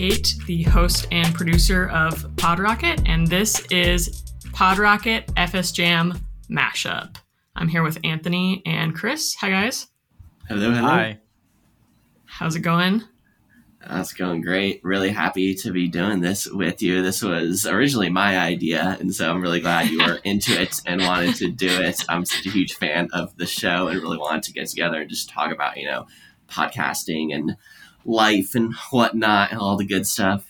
Hi, everyone. I'm Kate, the host and producer of PodRocket, and this is PodRocket FS Jam Mashup. I'm here with Anthony and Chris. Hi, guys. Hello, hello. Hi. How's it going? That's going great. Really happy to be doing this with you. This was originally my idea, and so I'm really glad you were into it and wanted to do it. I'm such a huge fan of the show and really wanted to get together and just talk about, you know, podcasting and life and whatnot and all the good stuff.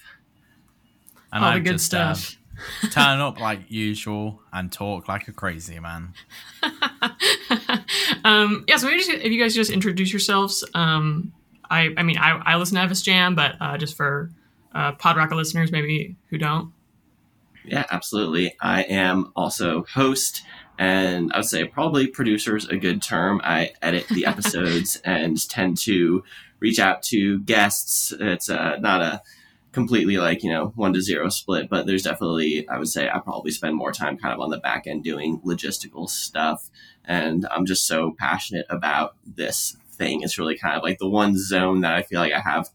And All I the good just, um, stuff. turn up like usual and talk like a crazy man. um, yeah, so maybe just, if you guys just introduce yourselves. Um, I, I mean, I, I listen to FS Jam, but uh, just for uh, PodRocket listeners, maybe who don't. Yeah, absolutely. I am also host, and I would say probably producer is a good term. I edit the episodes and tend to reach out to guests. It's uh, not a completely like you know one to zero split, but there's definitely I would say I probably spend more time kind of on the back end doing logistical stuff, and I'm just so passionate about this thing. It's really kind of like the one zone that I feel like I have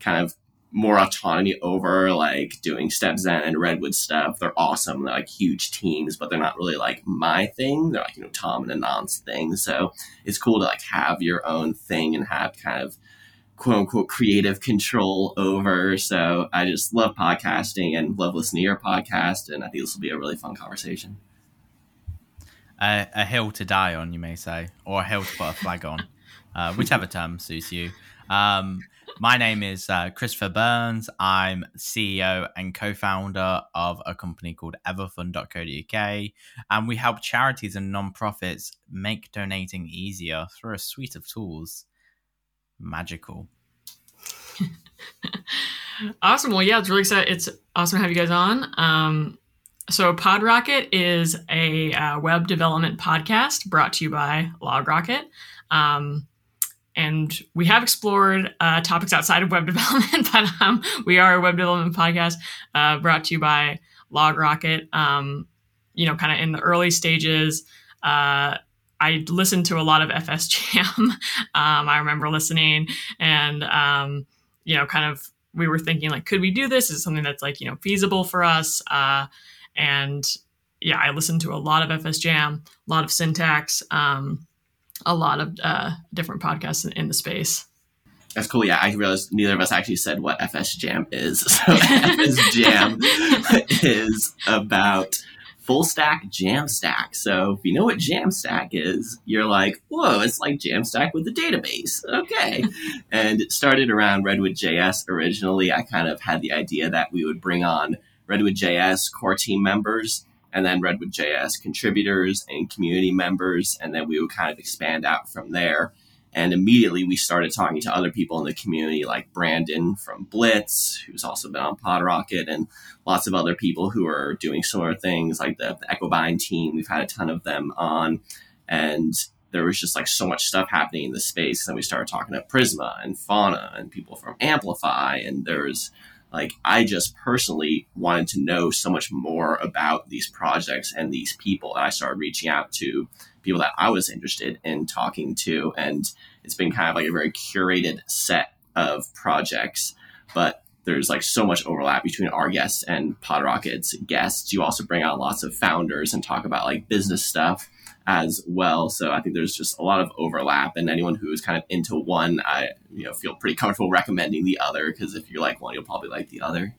kind of more autonomy over like doing StepZen and redwood stuff. They're awesome. They're like huge teams but they're not really like my thing. They're like you know tom and anant's thing. So it's cool to like have your own thing and have kind of quote unquote creative control over so i just love podcasting and love listening to your podcast and i think this will be a really fun conversation A a hill to die on, you may say, or a hill to put a flag on, uh, whichever term suits you. Um, my name is uh, Christopher Burns. I'm CEO and co-founder of a company called Everfund.co.uk, and we help charities and non-profits make donating easier through a suite of tools. Magical. Awesome. Well, yeah, it's really exciting. It's awesome to have you guys on. Um, so, PodRocket is a uh, web development podcast brought to you by LogRocket. Um, and we have explored uh, topics outside of web development, but um, we are a web development podcast uh, brought to you by LogRocket. Um, you know, kind of in the early stages, uh, I listened to a lot of FS Jam. um, I remember listening and, um, you know, kind of we were thinking like, could we do this? Is it something that's like, you know, feasible for us? Uh, and yeah, I listened to a lot of FS Jam, a lot of syntax, um, a lot of uh, different podcasts in, in the space. That's cool. Yeah, I realized neither of us actually said what FS Jam is. So FS Jam is about full stack Jamstack. So if you know what Jamstack is, you're like, whoa, it's like Jamstack with a database. Okay. and it started around Redwood JS originally. I kind of had the idea that we would bring on Redwood JS core team members and then Redwood JS contributors and community members, and then we would kind of expand out from there. And immediately we started talking to other people in the community, like Brandon from Blitz, who's also been on PodRocket, and lots of other people who are doing similar things, like the, the team. We've had a ton of them on, and there was just like so much stuff happening in the space. And we started talking to Prisma and Fauna and people from Amplify, and there was like I just personally wanted to know so much more about these projects and these people. And I started reaching out to people that I was interested in talking to. And it's been kind of like a very curated set of projects. But there's like so much overlap between our guests and PodRocket's guests. You also bring on lots of founders and talk about like business stuff as well. So I think there's just a lot of overlap, and anyone who's kind of into one, I you know feel pretty comfortable recommending the other because if you like one, you'll probably like the other.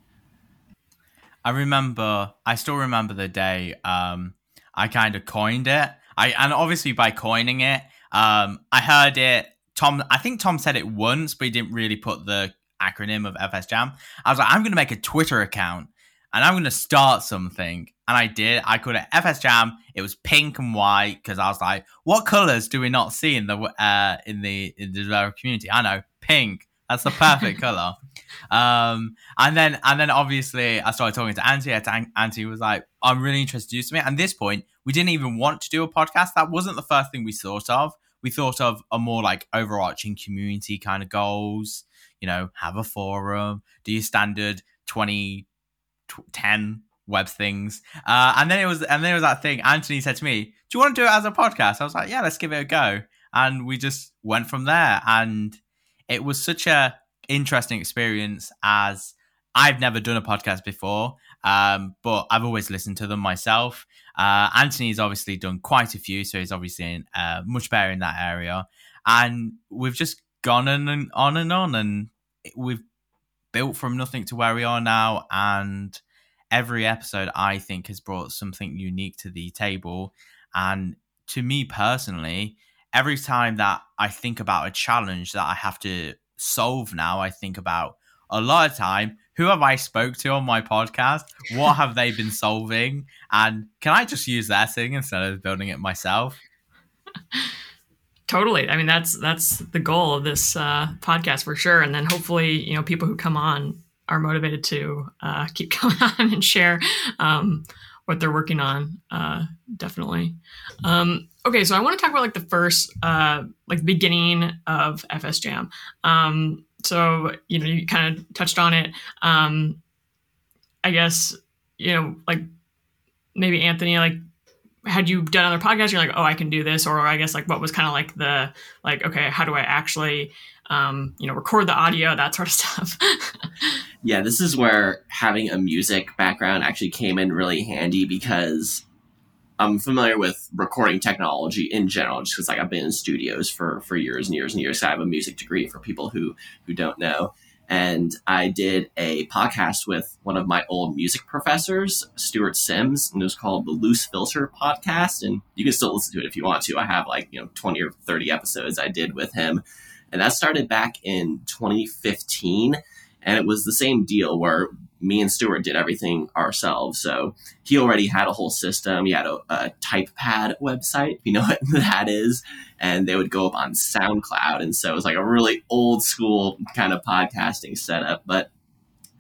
I remember, I still remember the day um, I kind of coined it. I and obviously by coining it, um, I heard it. Tom, I think Tom said it once, but he didn't really put the acronym of FS Jam. I was like, I'm going to make a Twitter account and I'm going to start something. And I did. I called it FS Jam. It was pink and white because I was like, what colors do we not see in the uh, in the in the developer community? I know pink. That's the perfect color. Um, and then and then obviously I started talking to Auntie. Auntie was like, I'm really interested in me. And at this point, we didn't even want to do a podcast. That wasn't the first thing we thought of. We thought of a more like overarching community kind of goals. You know, have a forum, do your standard 20, 10 web things. Uh, and then it was, and then it was that thing. Anthony said to me, "Do you want to do it as a podcast?" I was like, "Yeah, let's give it a go." And we just went from there. And it was such a, interesting experience as I've never done a podcast before, um, but I've always listened to them myself. Uh, Anthony's obviously done quite a few, so he's obviously in, uh, much better in that area. And we've just gone on and on and on, and we've built from nothing to where we are now. And every episode, I think, has brought something unique to the table. And to me personally, every time that I think about a challenge that I have to solve now, I think about a lot of time who have I spoke to on my podcast? What have they been solving? And can I just use their thing instead of building it myself? Totally. I mean, that's that's the goal of this uh, podcast for sure. And then hopefully, you know, people who come on are motivated to uh, keep coming on and share um, what they're working on. Uh, definitely. Um, okay, so I want to talk about like the first, uh, like beginning of FS Jam. Um, so you know you kind of touched on it um i guess you know like maybe anthony like had you done other podcasts you're like oh i can do this or i guess like what was kind of like the like okay how do i actually um you know record the audio that sort of stuff yeah this is where having a music background actually came in really handy because I'm familiar with recording technology in general, just because like I've been in studios for for years and years and years. I have a music degree for people who who don't know. And I did a podcast with one of my old music professors, Stuart Sims, and it was called the Loose Filter Podcast. And you can still listen to it if you want to. I have like, you know, 20 or 30 episodes I did with him. And that started back in 2015. And it was the same deal where me and Stuart did everything ourselves. So he already had a whole system. He had a, a TypePad website, if you know what that is, and they would go up on SoundCloud. And so it was like a really old school kind of podcasting setup, but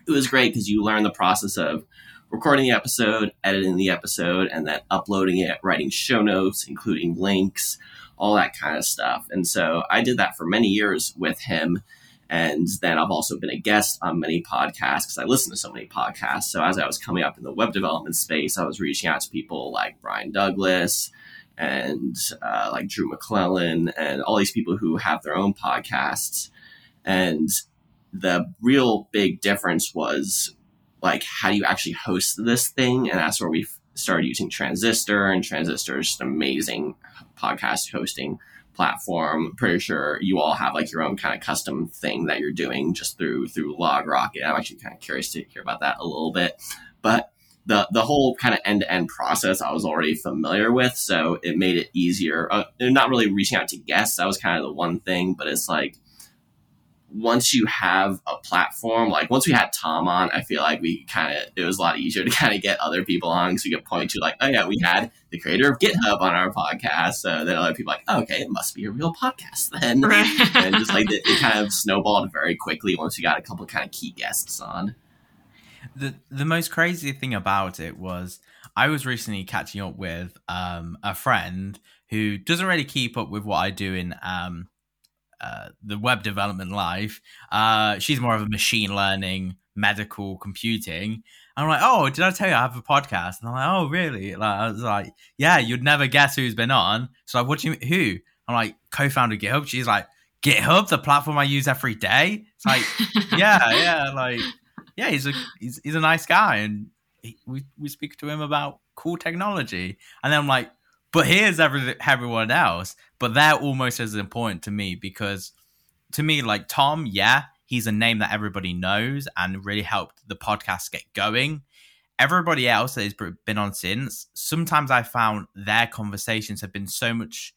it was great because you learn the process of recording the episode, editing the episode, and then uploading it, writing show notes, including links, all that kind of stuff. And so I did that for many years with him. And then I've also been a guest on many podcasts because I listen to so many podcasts. So as I was coming up in the web development space, I was reaching out to people like Brian Douglas and uh, like Drew McLellan and all these people who have their own podcasts. And the real big difference was like, how do you actually host this thing? And that's where we started using Transistor, and Transistor is just amazing podcast hosting platform. Pretty sure you all have like your own kind of custom thing that you're doing just through through Log LogRocket. I'm actually kind of curious to hear about that a little bit, but the the whole kind of end to end process I was already familiar with, so it made it easier. Uh, not really reaching out to guests, that was kind of the one thing, but it's like once you have a platform, like once we had Tom on, I feel like we kind of, it was a lot easier to kind of get other people on because we could point to like, oh yeah, we had the creator of GitHub on our podcast. So then other people like, oh, okay, it must be a real podcast then. Right. and just like it, it kind of snowballed very quickly once we got a couple kind of key guests on. The, the most crazy thing about it was I was recently catching up with um, a friend who doesn't really keep up with what I do in um, uh, the web development life. Uh, she's more of a machine learning, medical computing. And I'm like, oh, did I tell you I have a podcast? And I'm like, oh, really? Like, I was like, yeah, you'd never guess who's been on. So like, what do you who? I'm like, co-founder GitHub. She's like, GitHub, the platform I use every day. It's like, yeah, yeah, like, yeah, he's a he's, he's a nice guy, and he, we we speak to him about cool technology. And then I'm like, but here's every, everyone else. But they're almost as important to me because to me, like Tom, yeah, he's a name that everybody knows and really helped the podcast get going. Everybody else that has been on since, sometimes I found their conversations have been so much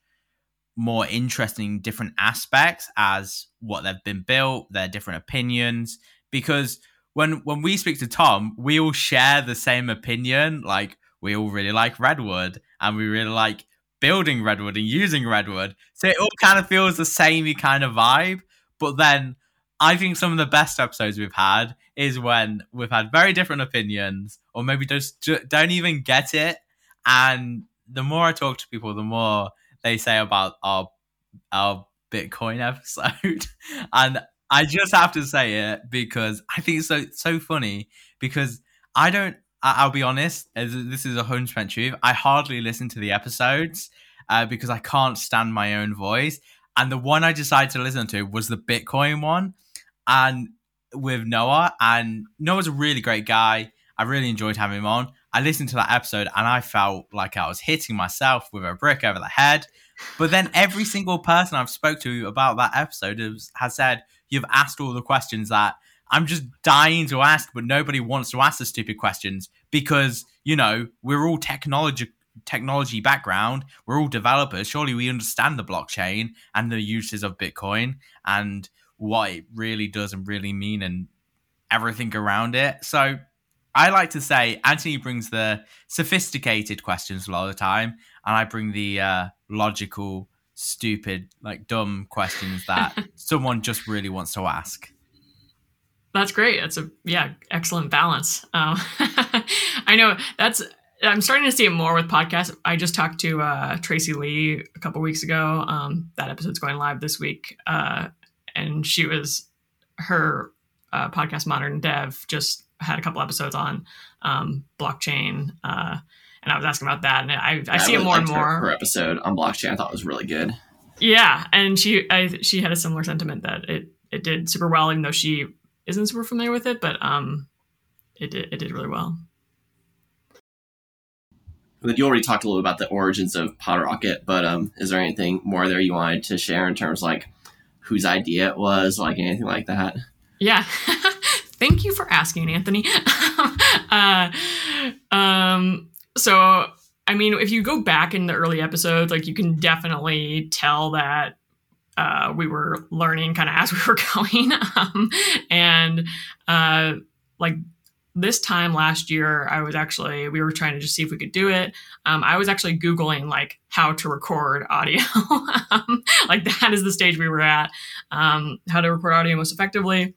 more interesting different aspects as what they've been built, their different opinions. Because when when we speak to Tom, we all share the same opinion. Like we all really like Redwood and we really like building Redwood and using Redwood. So it all kind of feels the samey kind of vibe. But then I think some of the best episodes we've had is when we've had very different opinions or maybe just don't even get it. And the more I talk to people, the more they say about our our Bitcoin episode. and I just have to say it because I think it's so so funny because I don't I- will be honest, this is a percent truth. I hardly listen to the episodes uh, because I can't stand my own voice. And the one I decided to listen to was the Bitcoin one. and with Noah, and Noah's a really great guy. I really enjoyed having him on. I listened to that episode and I felt like I was hitting myself with a brick over the head. But then every single person I've spoke to about that episode has, has said you've asked all the questions that I'm just dying to ask, but nobody wants to ask the stupid questions because you know we're all technology technology background. We're all developers. Surely we understand the blockchain and the uses of Bitcoin and what it really does and really mean and everything around it. So I like to say Anthony brings the sophisticated questions a lot of the time, and I bring the uh, logical, stupid, like dumb questions that someone just really wants to ask. That's great. That's a yeah, excellent balance. Um, I know that's. I'm starting to see it more with podcasts. I just talked to uh, Tracy Lee a couple weeks ago. Um, that episode's going live this week, uh, and she was her uh, podcast Modern Dev just had a couple episodes on um, blockchain, uh, and I was asking about that, and I, I see it more and more. Her, her, episode on blockchain I thought was really good. Yeah, and she I, she had a similar sentiment that it it did super well, even though she isn't super familiar with it, but um, it did it did really well. But you already talked a little about the origins of PodRocket, but um, is there anything more there you wanted to share in terms like whose idea it was, like anything like that? Yeah. Thank you for asking, Anthony. uh, um, so, I mean, if you go back in the early episodes, like you can definitely tell that uh, we were learning kind of as we were going. um, and uh, like this time last year, I was actually, we were trying to just see if we could do it. Um, I was actually Googling like how to record audio. um, like that is the stage we were at, um, how to record audio most effectively.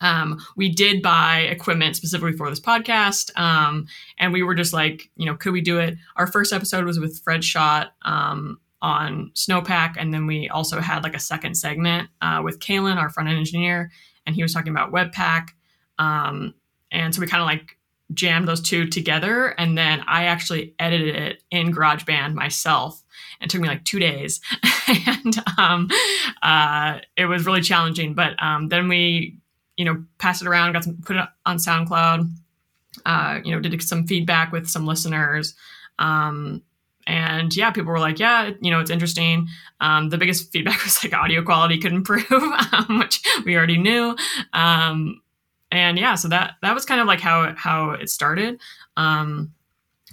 Um, we did buy equipment specifically for this podcast. Um, and we were just like, you know, could we do it? Our first episode was with Fred Schott um, on Snowpack. And then we also had like a second segment uh, with Kaelan, our front end engineer. And he was talking about Webpack. Um, and so we kind of like jammed those two together. And then I actually edited it in GarageBand myself. It took me like two days, and um, uh, it was really challenging. But um, then we you know, passed it around, got some, put it on SoundCloud. Uh, you know, did some feedback with some listeners. Um, and yeah, people were like, yeah, you know, it's interesting. Um, the biggest feedback was like audio quality could improve, um, which we already knew. Um, and yeah, so that that was kind of like how how it started. Um,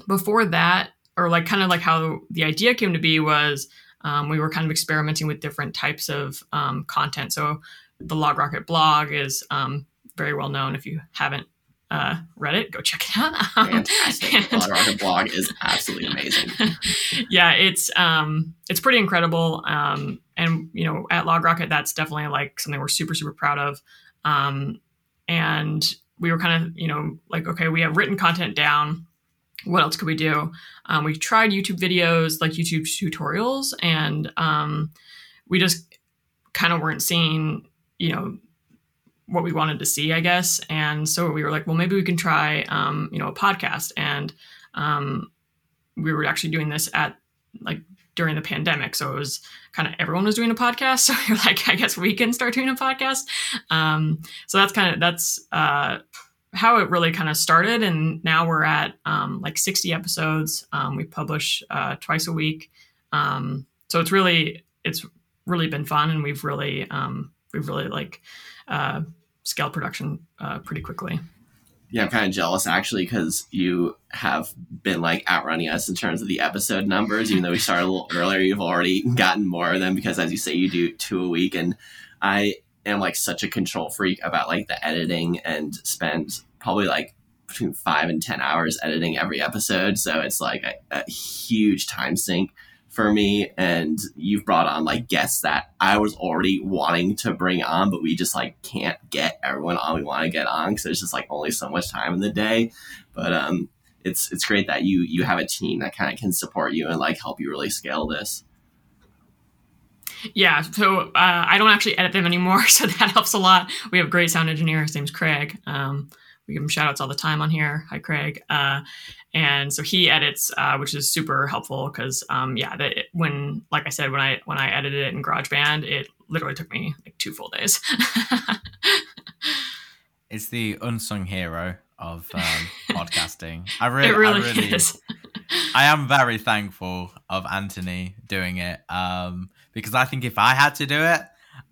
before that, or like kind of like how the idea came to be was um, we were kind of experimenting with different types of content. So the LogRocket blog is very well known. If you haven't uh, read it, go check it out. Fantastic. and, blog is absolutely amazing. yeah, it's um, it's pretty incredible. Um, and you know, at LogRocket, that's definitely like something we're super super proud of. Um, and we were kind of you know like okay, we have written content down. What else could we do? Um, we tried YouTube videos, like YouTube tutorials, and um, we just kind of weren't seeing you know what we wanted to see, I guess. And so we were like, well, maybe we can try, um, you know, a podcast. And um, we were actually doing this at like during the pandemic. So it was kind of everyone was doing a podcast. So are like, I guess we can start doing a podcast. Um, so that's kind of, that's uh, how it really kind of started. And now we're at um, like 60 episodes. Um, we publish uh, twice a week. Um, so it's really, it's really been fun. And we've really, um, we really like uh, scale production uh, pretty quickly. Yeah, I'm kind of jealous actually because you have been like outrunning us in terms of the episode numbers. Even though we started a little earlier, you've already gotten more of them because, as you say, you do two a week. And I am like such a control freak about like the editing and spend probably like between five and 10 hours editing every episode. So it's like a, a huge time sink for me and you've brought on like guests that I was already wanting to bring on, but we just like can't get everyone on we want to get on because there's just like only so much time in the day. But um, it's it's great that you you have a team that kind of can support you and like help you really scale this. Yeah, so uh, I don't actually edit them anymore, so that helps a lot. We have a great sound engineer. His name's Craig. Um, we give him shout outs all the time on here. Hi, Craig. Uh, and so he edits, uh, which is super helpful because, um, yeah, that when, like I said, when I when I edited it in GarageBand, it literally took me like two full days. it's the unsung hero of um, podcasting. I really, it really, I really is. I am very thankful of Anthony doing it um, because I think if I had to do it,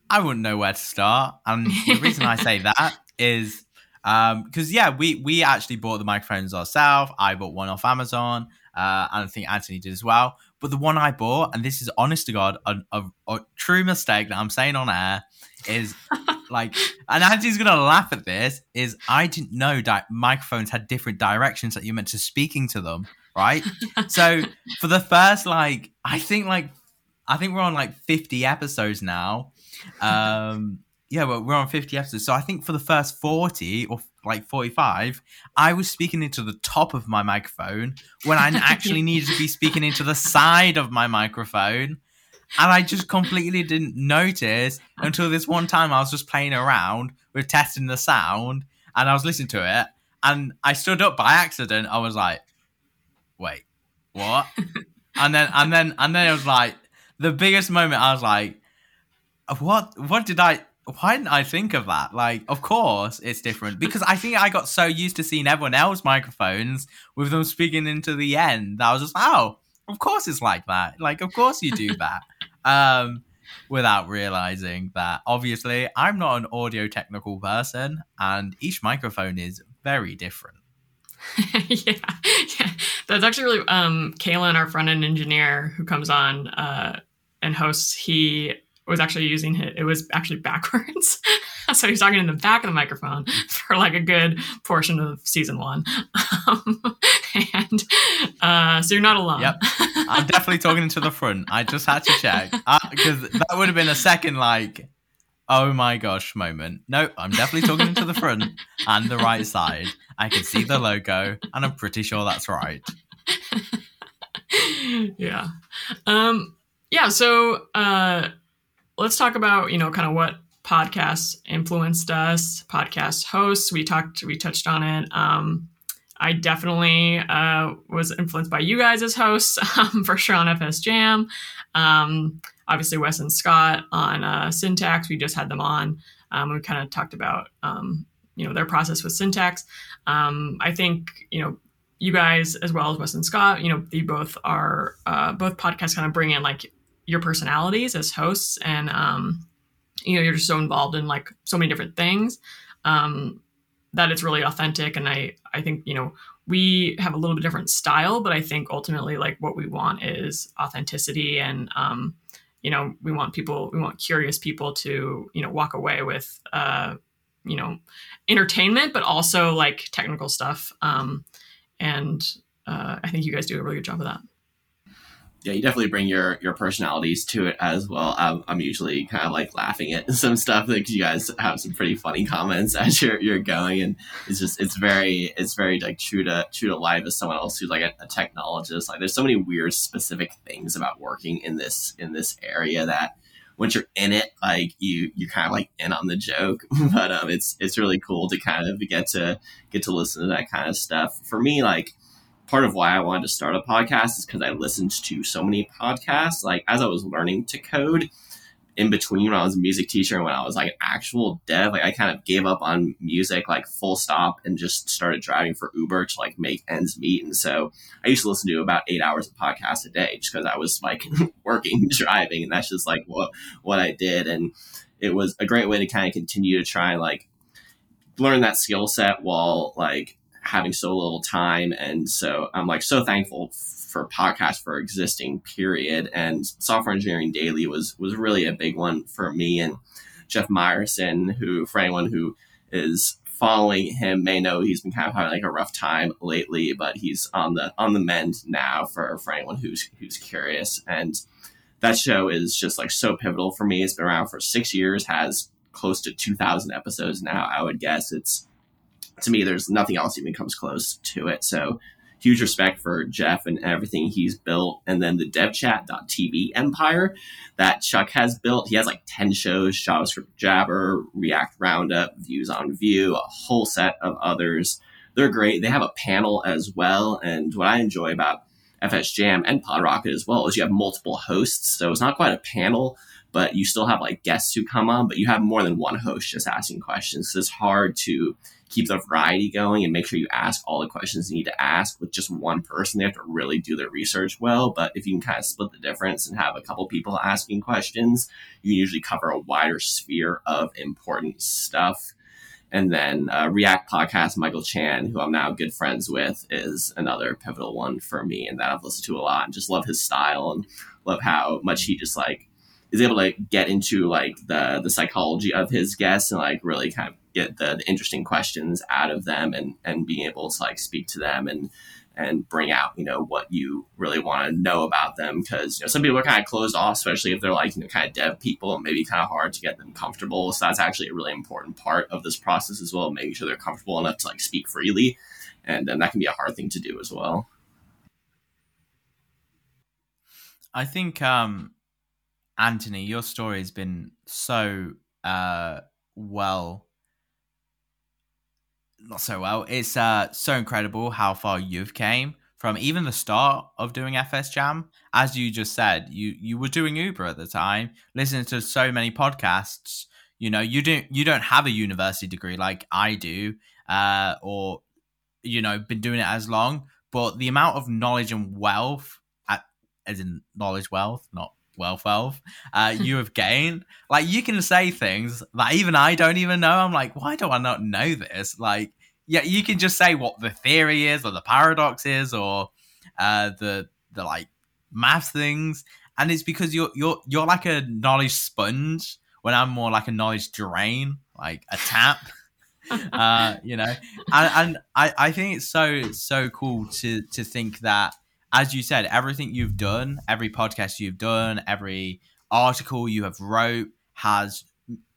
I wouldn't know where to start. And the reason I say that is because um, yeah, we we actually bought the microphones ourselves. I bought one off Amazon, uh, and I think Anthony did as well. But the one I bought, and this is honest to God, a, a, a true mistake that I'm saying on air, is like, and Anthony's gonna laugh at this. Is I didn't know that microphones had different directions that you meant to speaking to them, right? so for the first like, I think like, I think we're on like 50 episodes now. Um, yeah, well, we're on 50 episodes. So I think for the first 40 or like 45, I was speaking into the top of my microphone when I actually needed to be speaking into the side of my microphone. And I just completely didn't notice until this one time I was just playing around with testing the sound and I was listening to it and I stood up by accident. I was like, wait, what? and then, and then, and then it was like the biggest moment I was like, what, what did I, why didn't I think of that? Like, of course it's different because I think I got so used to seeing everyone else microphones with them speaking into the end that I was just, oh, of course it's like that. Like, of course you do that. um, without realizing that obviously I'm not an audio technical person and each microphone is very different. yeah, yeah, that's actually really um Kaelan, our front end engineer who comes on uh and hosts, he was actually using it. It was actually backwards. so he's talking in the back of the microphone for like a good portion of season one. Um, and uh, so you're not alone. Yep. I'm definitely talking into the front. I just had to check because uh, that would have been a second like, oh my gosh moment. No, I'm definitely talking into the front and the right side. I can see the logo and I'm pretty sure that's right. yeah. Um, yeah. So, uh, let's talk about you know kind of what podcasts influenced us podcast hosts. We talked we touched on it. Um, i definitely uh, was influenced by you guys as hosts um, for sure on fs jam. Um, obviously wes and scott on uh, syntax. We just had them on um, we kind of talked about um, you know their process with syntax. Um, i think you know you guys as well as wes and scott you know they both are uh, both podcasts kind of bring in like your personalities as hosts and um, you know you're just so involved in like so many different things um, that it's really authentic. And i i think you know we have a little bit different style but i think ultimately like what we want is authenticity and um, you know we want people we want curious people to you know walk away with uh, you know entertainment but also like technical stuff. Um, and uh, i think you guys do a really good job of that yeah, you definitely bring your your personalities to it as well. I'm, I'm usually kind of like laughing at some stuff because you guys have some pretty funny comments as you're you're going, and it's just it's very it's very like true to true to life as someone else who's like a, a technologist. Like, there's so many weird specific things about working in this in this area that once you're in it, like you you kind of like in on the joke. but um, it's it's really cool to kind of get to get to listen to that kind of stuff. For me, like part of why I wanted to start a podcast is because I listened to so many podcasts. Like as I was learning to code, in between when I was a music teacher and when I was like an actual dev, like I kind of gave up on music like full stop and just started driving for Uber to like make ends meet. And so I used to listen to about eight hours of podcasts a day just because I was like working, driving, and that's just like what what I did. And it was a great way to kind of continue to try and like learn that skill set while like having so little time. And so I'm like so thankful for podcasts for existing period. And software engineering daily was, was really a big one for me and Jeff Meyerson, who for anyone who is following him may know he's been kind of having like a rough time lately, but he's on the, on the mend now for, for anyone who's, who's curious. And that show is just like so pivotal for me. It's been around for six years, has close to 2000 episodes now. I would guess it's, to me, there's nothing else even comes close to it. So huge respect for Jeff and everything he's built. And then the devchat.tv empire that Chuck has built. He has like 10 shows, JavaScript Jabber, React Roundup, Views on Vue, a whole set of others. They're great. They have a panel as well. And what I enjoy about FS Jam and PodRocket as well is you have multiple hosts. So it's not quite a panel, but you still have like guests who come on, but you have more than one host just asking questions. So it's hard to keep the variety going and make sure you ask all the questions you need to ask with just one person. They have to really do their research well. But if you can kind of split the difference and have a couple people asking questions, you usually cover a wider sphere of important stuff. And then uh, React podcast, Michael Chan, who I'm now good friends with, is another pivotal one for me, and that I've listened to a lot and just love his style and love how much he just like is able to get into like the the psychology of his guests and like really kind of get the, the interesting questions out of them and and being able to like speak to them and and bring out you know what you really want to know about them. Because you know some people are kind of closed off especially if they're like you know kind of dev people and maybe kind of hard to get them comfortable. So that's actually a really important part of this process as well making sure they're comfortable enough to like speak freely. And then that can be a hard thing to do as well. I think um anthony your story has been so uh well not so well. It's uh, so incredible how far you've came from even the start of doing FS Jam. As you just said, you you were doing Uber at the time, listening to so many podcasts. You know, you don't you don't have a university degree like I do, uh, or you know, been doing it as long. But the amount of knowledge and wealth, as in knowledge wealth, not wealth wealth, uh, you have gained. Like you can say things that even I don't even know. I'm like, why do I not know this? Like, yeah, you can just say what the theory is or the paradox is or uh, the the like math things, and it's because you're you're you're like a knowledge sponge when I'm more like a knowledge drain, like a tap. uh, you know, and, and I, I think it's so so cool to to think that as you said, everything you've done, every podcast you've done, every article you have wrote has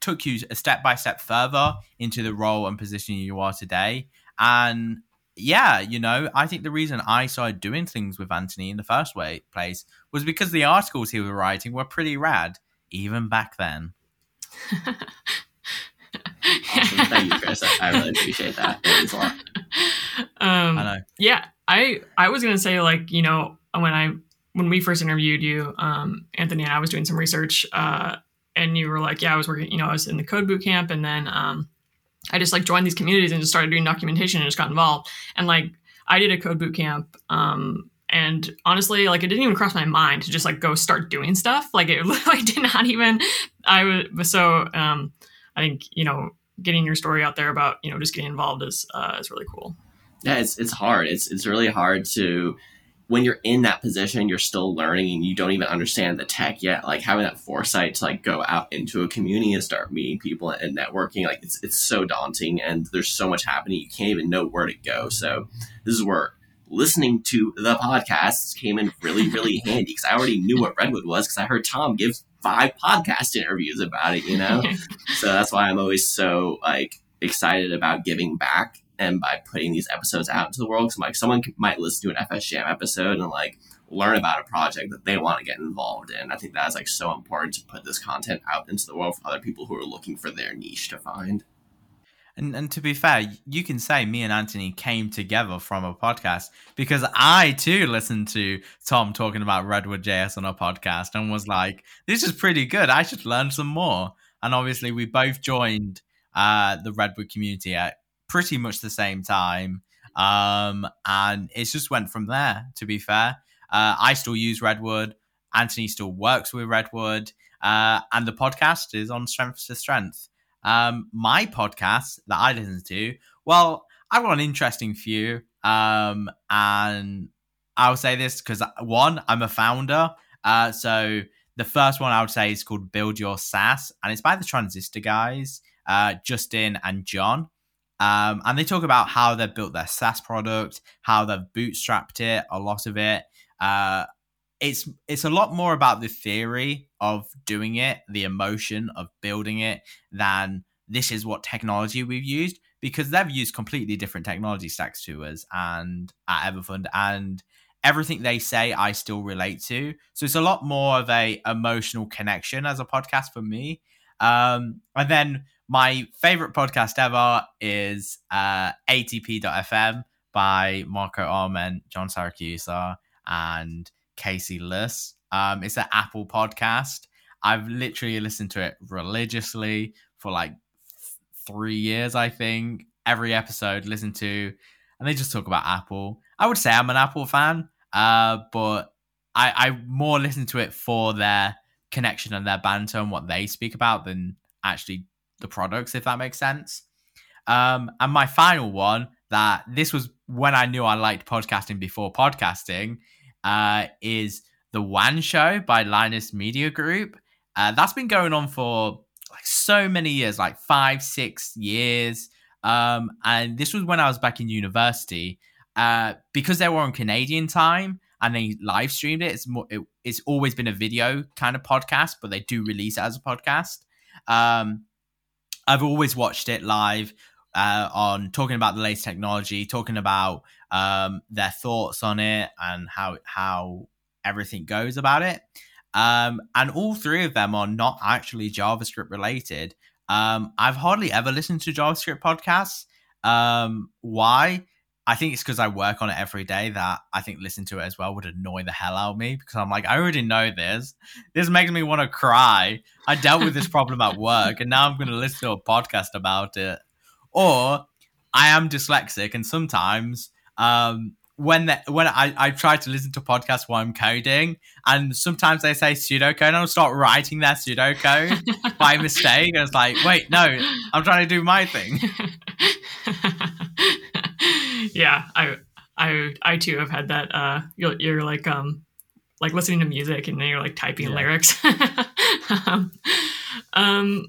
took you a step by step further into the role and position you are today. And yeah, you know, I think the reason I started doing things with Anthony in the first way place was because the articles he was writing were pretty rad, even back then. awesome. Thank you, Chris. I, really appreciate that. Um, I know. Yeah, I I was gonna say like you know when I when we first interviewed you, um, Anthony and I was doing some research, uh, and you were like, yeah, I was working, you know, I was in the code boot camp, and then um, I just like joined these communities and just started doing documentation and just got involved. And like I did a code boot camp, um, and honestly, like it didn't even cross my mind to just like go start doing stuff. Like it like did not even. I was so. Um, I think you know getting your story out there about you know just getting involved is uh, is really cool yeah, it's it's hard. It's it's really hard to when you're in that position, you're still learning and you don't even understand the tech yet. Like having that foresight to like go out into a community and start meeting people and networking, like it's it's so daunting and there's so much happening. You can't even know where to go. So this is where listening to the podcasts came in really, really handy because I already knew what Redwood was because I heard Tom give five podcast interviews about it, you know? so that's why I'm always so like excited about giving back and by putting these episodes out into the world. Because like someone might listen to an FS Jam episode and like learn about a project that they want to get involved in. I think that is like so important to put this content out into the world for other people who are looking for their niche to find. And and to be fair, you can say me and Anthony came together from a podcast because I too listened to Tom talking about Redwood JS on a podcast and was like, "This is pretty good. I should learn some more." And obviously, we both joined uh, the Redwood community at pretty much the same time. Um, and it just went from there, to be fair. Uh, I still use Redwood. Anthony still works with Redwood. Uh, and the podcast is on strength to strength. Um, my podcast that I listen to, well, I've got an interesting few. Um, and I'll say this because one, I'm a founder. Uh, so the first one I would say is called Build Your SaaS, and it's by the Transistor guys, uh, Justin and John. Um, and they talk about how they've built their SaaS product, how they've bootstrapped it, a lot of it. Uh, it's it's a lot more about the theory of doing it, the emotion of building it, than this is what technology we've used because they've used completely different technology stacks to us and at Everfund and everything they say I still relate to. So it's a lot more of a emotional connection as a podcast for me. Um, and then my favorite podcast ever is uh, ATP.fm by Marco Arment, John Siracusa, and Casey Liss. Um, it's an Apple podcast. I've literally listened to it religiously for like three years, I think. Every episode, listen to, and they just talk about Apple. I would say I'm an Apple fan, uh, but I, I more listen to it for their connection and their banter and what they speak about than actually the products, if that makes sense. Um, and my final one that this was when I knew I liked podcasting before podcasting uh, is the WAN Show by Linus Media Group. Uh, that's been going on for like so many years, like five, six years. Um, and this was when I was back in university. Uh, because they were on Canadian time and they live streamed it. It's more, it, it's always been a video kind of podcast, but they do release it as a podcast. Um, I've always watched it live uh, on talking about the latest technology, talking about um, their thoughts on it and how how everything goes about it. Um, and all three of them are not actually JavaScript related. Um, I've hardly ever listened to JavaScript podcasts. Um, why? I think it's because I work on it every day that I think listen to it as well would annoy the hell out of me because I'm like, I already know this. This makes me want to cry. I dealt with this problem at work and now I'm going to listen to a podcast about it. Or I am dyslexic and sometimes um, when the, when I, I try to listen to podcasts while I'm coding, and sometimes they say pseudocode, and I'll start writing their pseudocode by mistake. And it's like, wait, no, I'm trying to do my thing. yeah, I I I too have had that. Uh, you're, you're like um like listening to music and then you're like typing yeah. lyrics. um, um,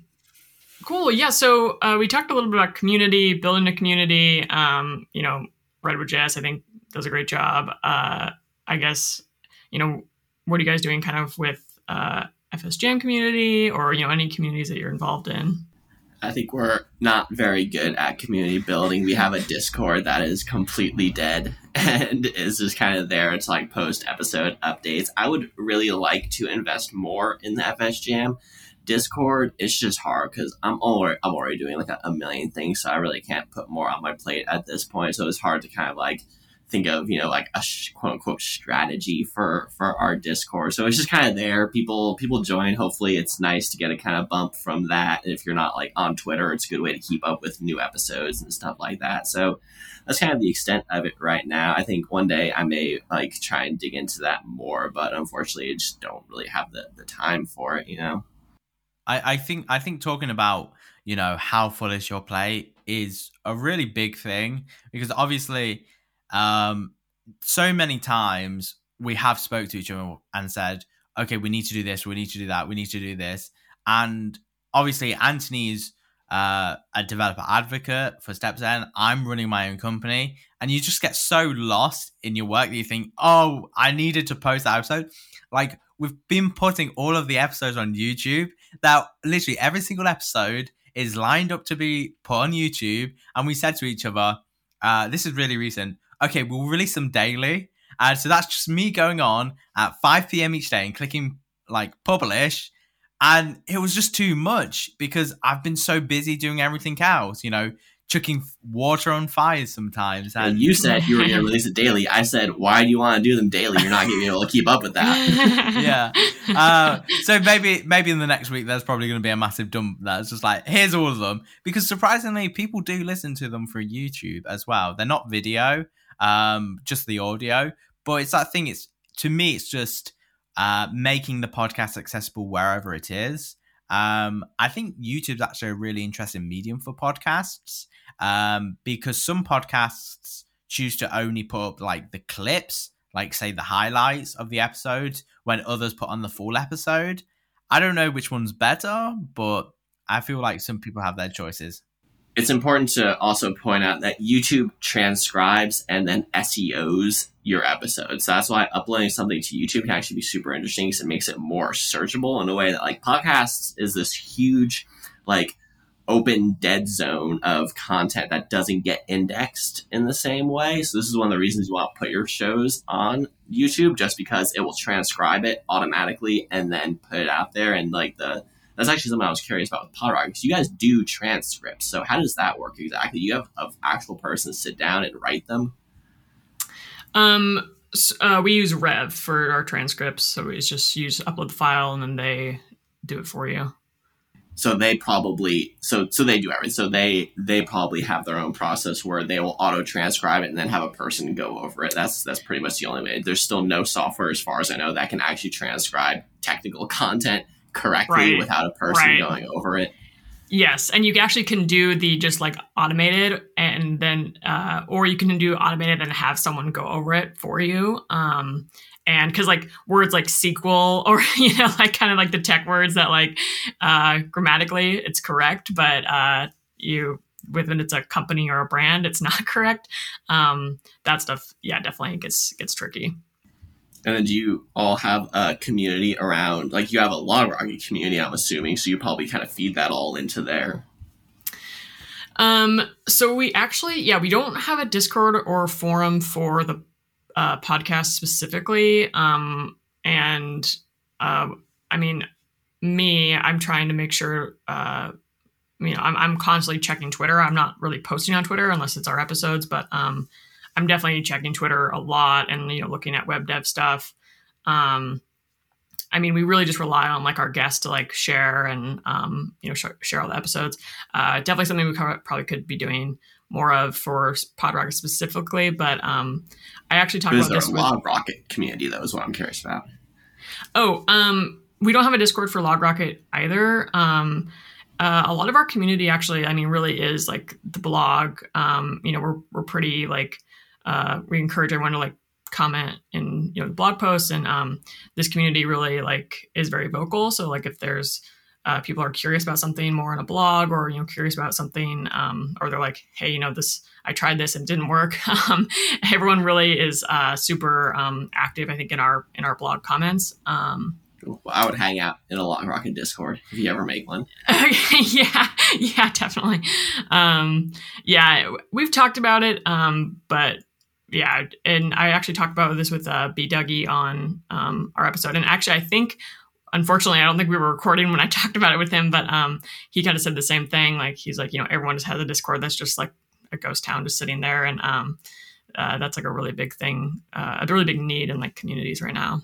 cool. Yeah. So uh, we talked a little bit about community, building a community. Um, you know, Redwood Jazz, I think, does a great job. Uh, I guess, you know, what are you guys doing kind of with uh, FSJam community or, you know, any communities that you're involved in? I think we're not very good at community building. We have a Discord that is completely dead and is just kind of there to like post episode updates. I would really like to invest more in the FS Jam. Discord, it's just hard because I'm already I'm already doing like a, a million things, so I really can't put more on my plate at this point. So it's hard to kind of like think of you know like a quote unquote strategy for for our discord. So it's just kind of there. People people join. Hopefully it's nice to get a kind of bump from that. If you're not like on twitter it's a good way to keep up with new episodes and stuff like that. So that's kind of the extent of it right now. I think one day i may like try and dig into that more but unfortunately i just don't really have the, the time for it you know? I, I think i think talking about you know how full is your plate is a really big thing because obviously um, so many times we have spoke to each other and said, okay, we need to do this, we need to do that, we need to do this. And obviously, Anthony's uh, a developer advocate for StepZen. I'm running my own company. And you just get so lost in your work that you think, oh, I needed to post that episode. Like, we've been putting all of the episodes on YouTube that literally every single episode is lined up to be put on YouTube. And we said to each other, uh, this is really recent okay, we'll release them daily. And so that's just me going on at 5 p.m. each day and clicking like publish. And it was just too much because I've been so busy doing everything else, you know, chucking water on fires sometimes. And, you said you were going to release it daily. I said, why do you want to do them daily? You're not going to be able to keep up with that. yeah. Uh, so maybe maybe in the next week there's probably going to be a massive dump that's just like here's all of them because surprisingly people do listen to them through YouTube as well. They're not video um, just the audio. But it's that thing. It's to me, it's just uh, making the podcast accessible wherever it is. Um, I think YouTube's actually a really interesting medium for podcasts um, because some podcasts choose to only put up like the clips, like say the highlights of the episode, when others put on the full episode. I don't know which one's better, but I feel like some people have their choices it's important to also point out that YouTube transcribes and then SEOs your episodes. So that's why uploading something to YouTube can actually be super interesting because it makes it more searchable in a way that like podcasts is this huge like open dead zone of content that doesn't get indexed in the same way. So this is one of the reasons you want to put your shows on YouTube just because it will transcribe it automatically and then put it out there and like the that's actually something I was curious about with PodRocket because you guys do transcripts. So how does that work exactly? You have an actual person sit down and write them. Um, uh, we use Rev for our transcripts, so we just use upload the file and then they do it for you. So they probably so so they do everything. So they they probably have their own process where they will auto transcribe it and then have a person go over it. That's that's pretty much the only way. There's still no software, as far as I know, that can actually transcribe technical content correctly Right. without a person Right. going over it. Yes, and you actually can do the just like automated, and then uh, or you can do automated and have someone go over it for you. Um, and because like words like SQL or you know like kind of like the tech words that like uh, grammatically it's correct, but uh, you when it's a company or a brand it's not correct. Um, that stuff, yeah, definitely gets gets tricky. And then do you all have a community around like you have a LogRocket community, I'm assuming, so you probably kind of feed that all into there. Um, so we actually, yeah, we don't have a Discord or forum for the uh, podcast specifically. Um, and uh, I mean, me, I'm trying to make sure. Uh, you know, I'm I'm constantly checking Twitter. I'm not really posting on Twitter unless it's our episodes, but um, I'm definitely checking Twitter a lot and you know looking at web dev stuff. Um, I mean, we really just rely on like our guests to like share and um, you know sh- share all the episodes. Uh, definitely something we co- probably could be doing more of for PodRocket specifically. But um, I actually talked Is about there this a with. LogRocket community though? Is what I'm curious about. Oh, um, we don't have a Discord for LogRocket either. Um, uh, a lot of our community actually, I mean, really is like the blog. Um, you know, we're we're pretty like uh, we encourage everyone to like comment in you know blog posts, and um, this community really like is very vocal. So like if there's uh, people are curious about something more in a blog, or you know curious about something, um, or they're like, hey, you know this. I tried this and it didn't work. Um, everyone really is uh, super um, active. I think in our in our blog comments. Um, I would hang out in a LogRocket Discord if you ever make one. yeah, yeah, definitely. Um, yeah, we've talked about it, um, but yeah, and I actually talked about this with uh, B. Dougie on um, our episode, and actually, I think. Unfortunately, I don't think we were recording when I talked about it with him, but um, he kind of said the same thing. Like he's like, you know, everyone just has a Discord that's just like a ghost town, just sitting there, and um, uh, that's like a really big thing, uh, a really big need in like communities right now.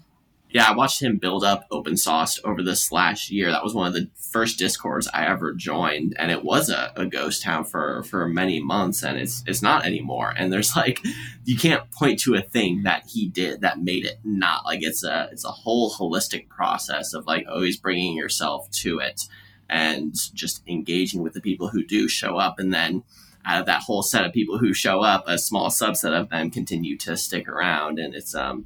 Yeah, I watched him build up open source over this last year. That was one of the first discords I ever joined, and it was a, a ghost town for for many months, and it's it's not anymore. And there's like you can't point to a thing that he did that made it not like it's a it's a whole holistic process of like always bringing yourself to it and just engaging with the people who do show up, and then out of that whole set of people who show up, a small subset of them continue to stick around, and it's um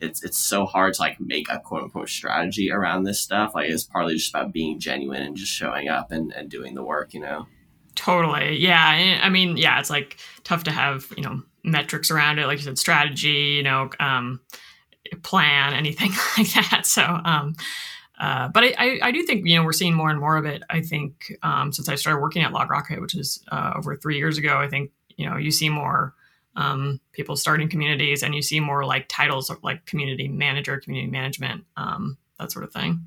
it's it's so hard to like make a quote unquote strategy around this stuff. Like it's partly just about being genuine and just showing up and, and doing the work, you know. Totally. Yeah. I- mean, yeah, it's like tough to have, you know, metrics around it, like you said, strategy, you know, um, plan, anything like that. So, um, uh, but I, I, I do think, you know, we're seeing more and more of it. I think um, since I started working at LogRocket, which is uh, over three years ago, I think, you know, you see more um, people starting communities and you see more like titles of like community manager, community management, um, that sort of thing.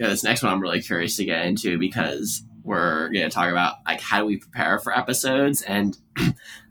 Yeah, this next one I'm really curious to get into because we're going to talk about like how do we prepare for episodes. And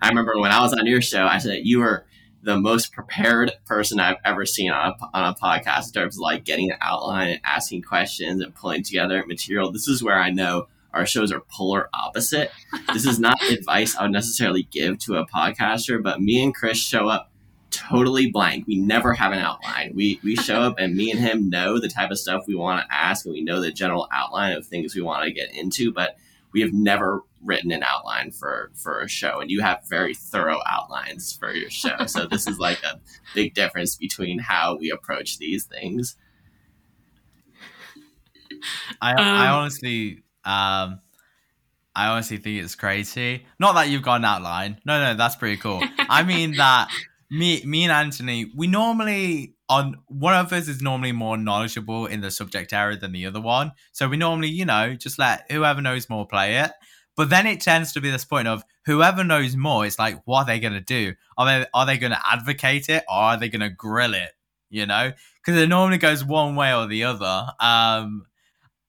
I remember when I was on your show, I said you were the most prepared person I've ever seen on a, on a podcast in terms of like getting an outline and asking questions and pulling together material. This is where I know our shows are polar opposite. This is not advice I would necessarily give to a podcaster, but me and Chris show up totally blank. We never have an outline. We we show up and me and him know the type of stuff we want to ask and we know the general outline of things we want to get into, but we have never written an outline for for a show and you have very thorough outlines for your show. So this is like a big difference between how we approach these things. I, I Um, honestly, um, I honestly think it's crazy. Not that you've got an outline. No, no, that's pretty cool. I mean that me, me and Anthony, we normally on one of us is normally more knowledgeable in the subject area than the other one. So we normally, you know, just let whoever knows more play it. But then it tends to be this point of whoever knows more. It's like, what are they going to do? Are they are they going to advocate it or are they going to grill it? You know, because it normally goes one way or the other. Um,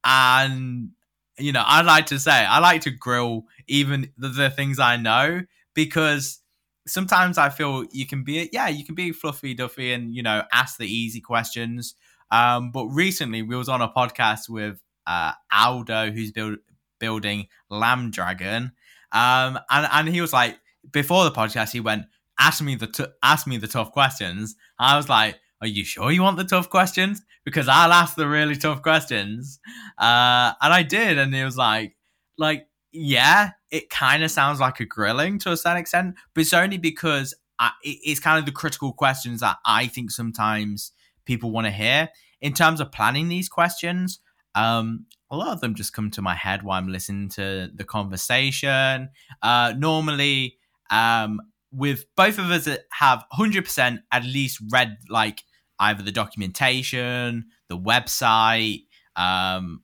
and you know, I like to say I like to grill even the, the things I know because sometimes I feel you can be yeah you can be fluffy duffy and you know ask the easy questions Um, but recently we was on a podcast with uh, Aldo, who's build, building Lamb Dragon, um, and and he was like, before the podcast, he went, ask me the t- ask me the tough questions. I was like, are you sure you want the tough questions? Because I'll ask the really tough questions. Uh, and I did, and he was like, like, yeah, it kind of sounds like a grilling to a certain extent, but it's only because I, it's kind of the critical questions that I think sometimes people want to hear. In terms of planning these questions, um, a lot of them just come to my head while I'm listening to the conversation. Uh, normally, um, with both of us that have 100% at least read like either the documentation, the website, um,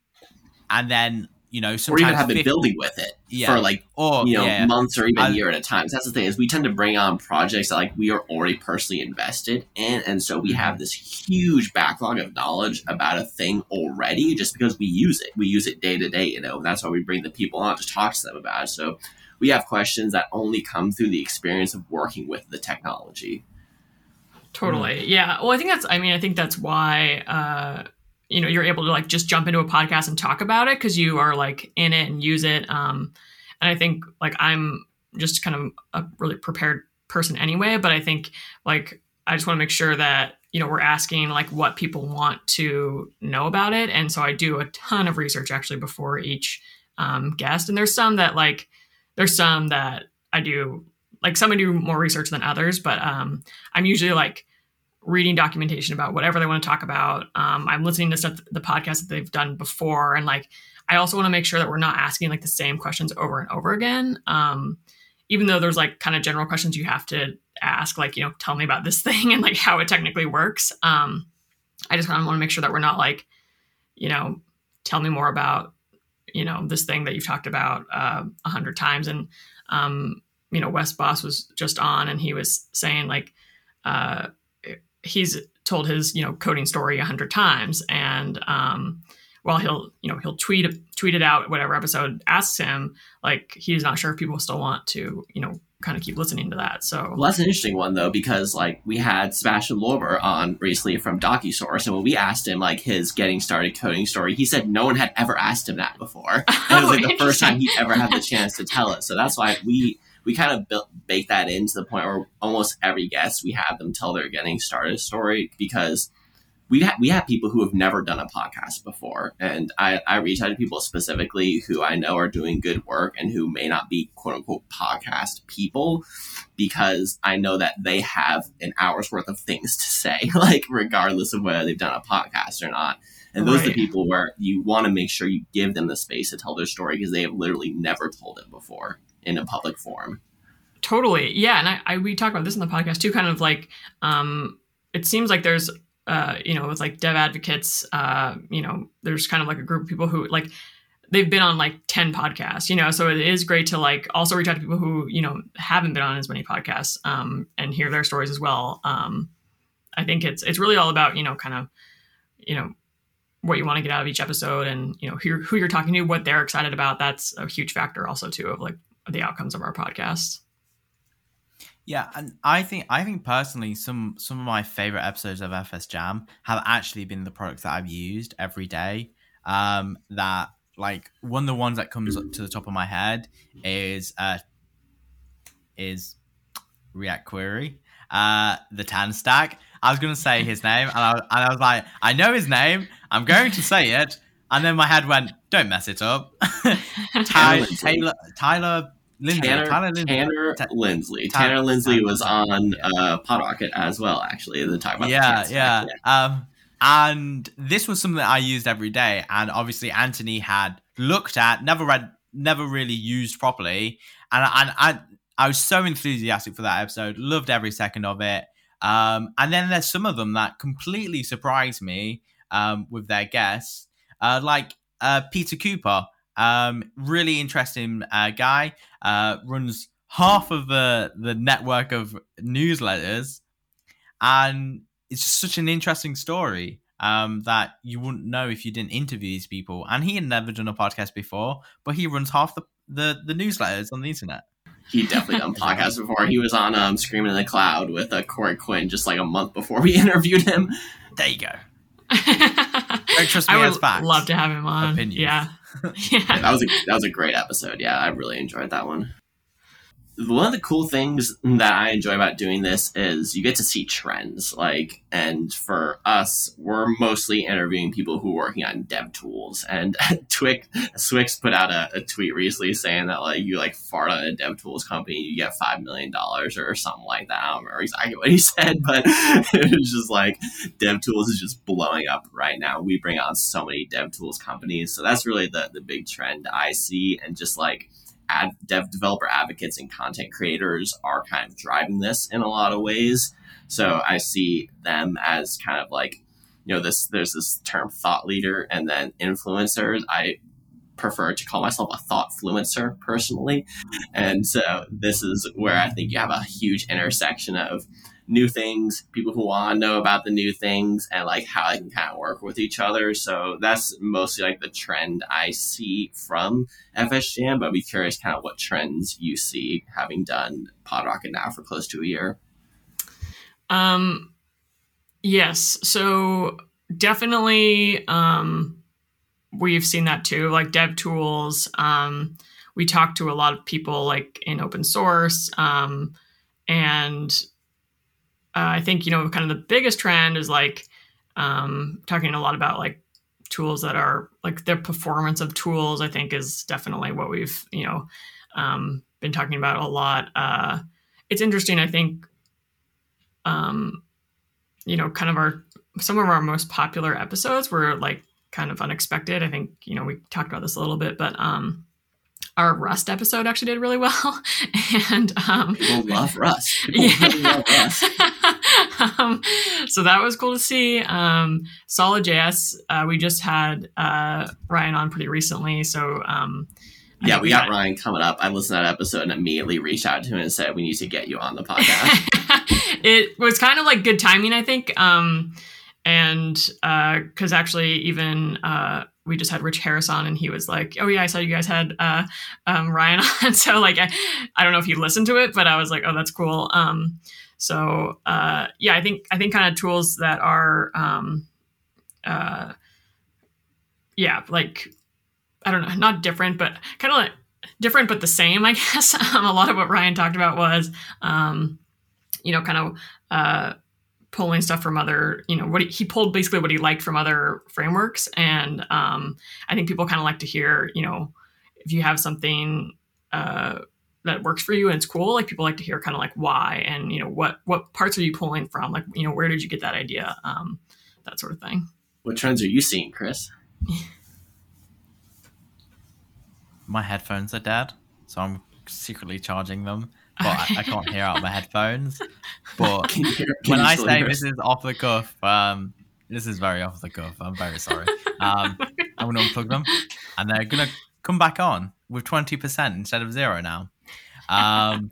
and then you know, or even have been building with it yeah. for like or you know yeah. months or even a year at a time. So that's the thing is we tend to bring on projects that like we are already personally invested in, and so we Mm-hmm. have this huge backlog of knowledge about a thing already, just because we use it. We use it day to day, you know. And that's why we bring the people on to talk to them about it. So we have questions that only come through the experience of working with the technology. Totally. Yeah. Well, I think that's, I mean, I think that's why, uh, you know, you're able to like just jump into a podcast and talk about it because you are like in it and use it. Um, and I think like I'm just kind of a really prepared person anyway, but I think like I just want to make sure that, you know, we're asking like what people want to know about it. And so I do a ton of research actually before each um, guest. And there's some that like, there's some that I do like some do more research than others, but um, I'm usually like reading documentation about whatever they want to talk about. Um, I'm listening to stuff, the podcast that they've done before, and like I also want to make sure that we're not asking like the same questions over and over again. Um, even though there's like kind of general questions you have to ask, like you know, tell me about this thing and like how it technically works. Um, I just kind of want to make sure that we're not like, you know, tell me more about you know this thing that you've talked about uh, a hundred times and um, you know Wes Bos was just on and he was saying like uh, he's told his you know coding story a hundred times and um, while he'll you know he'll tweet tweet it out whatever episode asks him like he's not sure if people still want to you know kind of keep listening to that so Well, that's an interesting one though, because like we had Sebastian Lorber on recently from Docusaurus, and when we asked him like his getting started coding story, he said no one had ever asked him that before. And it was Oh, like the first time he ever had the chance to tell it. So that's why we we kind of built bake that in to the point where almost every guest we have them tell their getting started story because we ha- we have people who have never done a podcast before, and I, I reach out to people specifically who I know are doing good work and who may not be quote unquote podcast people because I know that they have an hour's worth of things to say, like regardless of whether they've done a podcast or not. And those are the people where you want to make sure you give them the space to tell their story because they have literally never told it before in a public forum. Totally. Yeah. And I, I we talk about this in the podcast too, kind of like um it seems like there's uh, you know, with like dev advocates, uh, you know, there's kind of like a group of people who like they've been on like 10 podcasts, you know, so it is great to like also reach out to people who, you know, haven't been on as many podcasts um and hear their stories as well. Um I think it's it's really all about, you know, kind of, you know, what you want to get out of each episode and, you know, who, who you're talking to, what they're excited about. That's a huge factor also too of like the outcomes of our podcast. Yeah, and I think I think personally some some of my favorite episodes of FS Jam have actually been the products that I've used every day. Um, that like one of the ones that comes up to the top of my head is uh is React Query, uh, the TanStack. I was gonna say his name, and I, and I was like, I know his name. I'm going to say it, and then my head went, "Don't mess it up." Ty- Linsley. Taylor Lindsay. Tanner, Tyler Lindsay. Tanner Ta- Linsley. Tanner- Tanner Linsley was Linsley, on uh, PodRocket as well, actually. The time about the yeah, yeah. stack, Um, and this was something that I used every day, and obviously Anthony had looked at, never read, never really used properly, and and I I was so enthusiastic for that episode, loved every second of it. Um, and then there's some of them that completely surprised me um, with their guests, uh, like uh, Peter Cooper, um, really interesting uh, guy, uh, runs half of the the network of newsletters, and it's just such an interesting story um, that you wouldn't know if you didn't interview these people. And he had never done a podcast before, but he runs half the the, the newsletters on the internet. He definitely done podcasts before. He was on um, Screaming in the Cloud with uh, Corey Quinn just like a month before we interviewed him. There you go. Don't trust me I would facts. love to have him on. Opinions. Yeah. Yeah, Yeah. that was a that was a great episode. Yeah, I really enjoyed that one. One of the cool things that I enjoy about doing this is you get to see trends. Like, and for us, we're mostly interviewing people who are working on dev tools. And Twix, swyx put out a, a tweet recently saying that like you like fart on a dev tools company, you get five million dollars or something like that. I don't remember exactly what he said, but it was just like dev tools is just blowing up right now. We bring on so many dev tools companies, so that's really the the big trend I see, and just like ad, dev developer advocates and content creators are kind of driving this in a lot of ways. So I see them as kind of like you know this there's this term thought leader and then influencers. I prefer to call myself a thought fluencer personally. And so this is where I think you have a huge intersection of new things, people who want to know about the new things, and like how they can kind of work with each other. So that's mostly like the trend I see from FS Jam, but I'd be curious kind of what trends you see having done PodRocket now for close to a year. Um, yes. So definitely, um, we've seen that too. Like dev tools. Um, we talk to a lot of people like in open source, um, and uh, I think you know kind of the biggest trend is like um, talking a lot about like tools that are like the performance of tools. I think is definitely what we've you know um, been talking about a lot. Uh, it's interesting. I think um, you know, kind of our some of our most popular episodes were like kind of unexpected. I think you know we talked about this a little bit, but um, our Rust episode actually did really well, and um, People love Rust. People really love Rust. um, so that was cool to see. Um, Solid.js, uh, we just had uh, Ryan on pretty recently, so um, I Yeah, we got Ryan coming up. I listened to that episode and immediately reached out to him and said, We need to get you on the podcast. it was kind of like good timing, I think. Um, and because actually, even uh, we just had Rich Harris on, and he was like, "Oh yeah, I saw you guys had uh, um, Ryan on." so like, I, I don't know if you listened to it, but I was like, "Oh, that's cool." Um, so uh, yeah, I think I think kind of tools that are, um, uh, yeah, like I don't know, not different, but kind of like different but the same, I guess. Um, a lot of what Ryan talked about was, um, you know, kind of uh, pulling stuff from other, you know, what he, he pulled basically what he liked from other frameworks, and um, I think people kind of like to hear, you know, if you have something. Uh, that works for you and it's cool like people like to hear kind of like why and you know what what parts are you pulling from like you know where did you get that idea um that sort of thing what trends are you seeing, Chris? My headphones are dead, so I'm secretly charging them, but I, I can't hear out my headphones. But Can you can when I say this is off the cuff, um, this is very off the cuff. I'm very sorry. Um, I'm going to unplug them, and they're going to come back on with 20% instead of zero now. Um,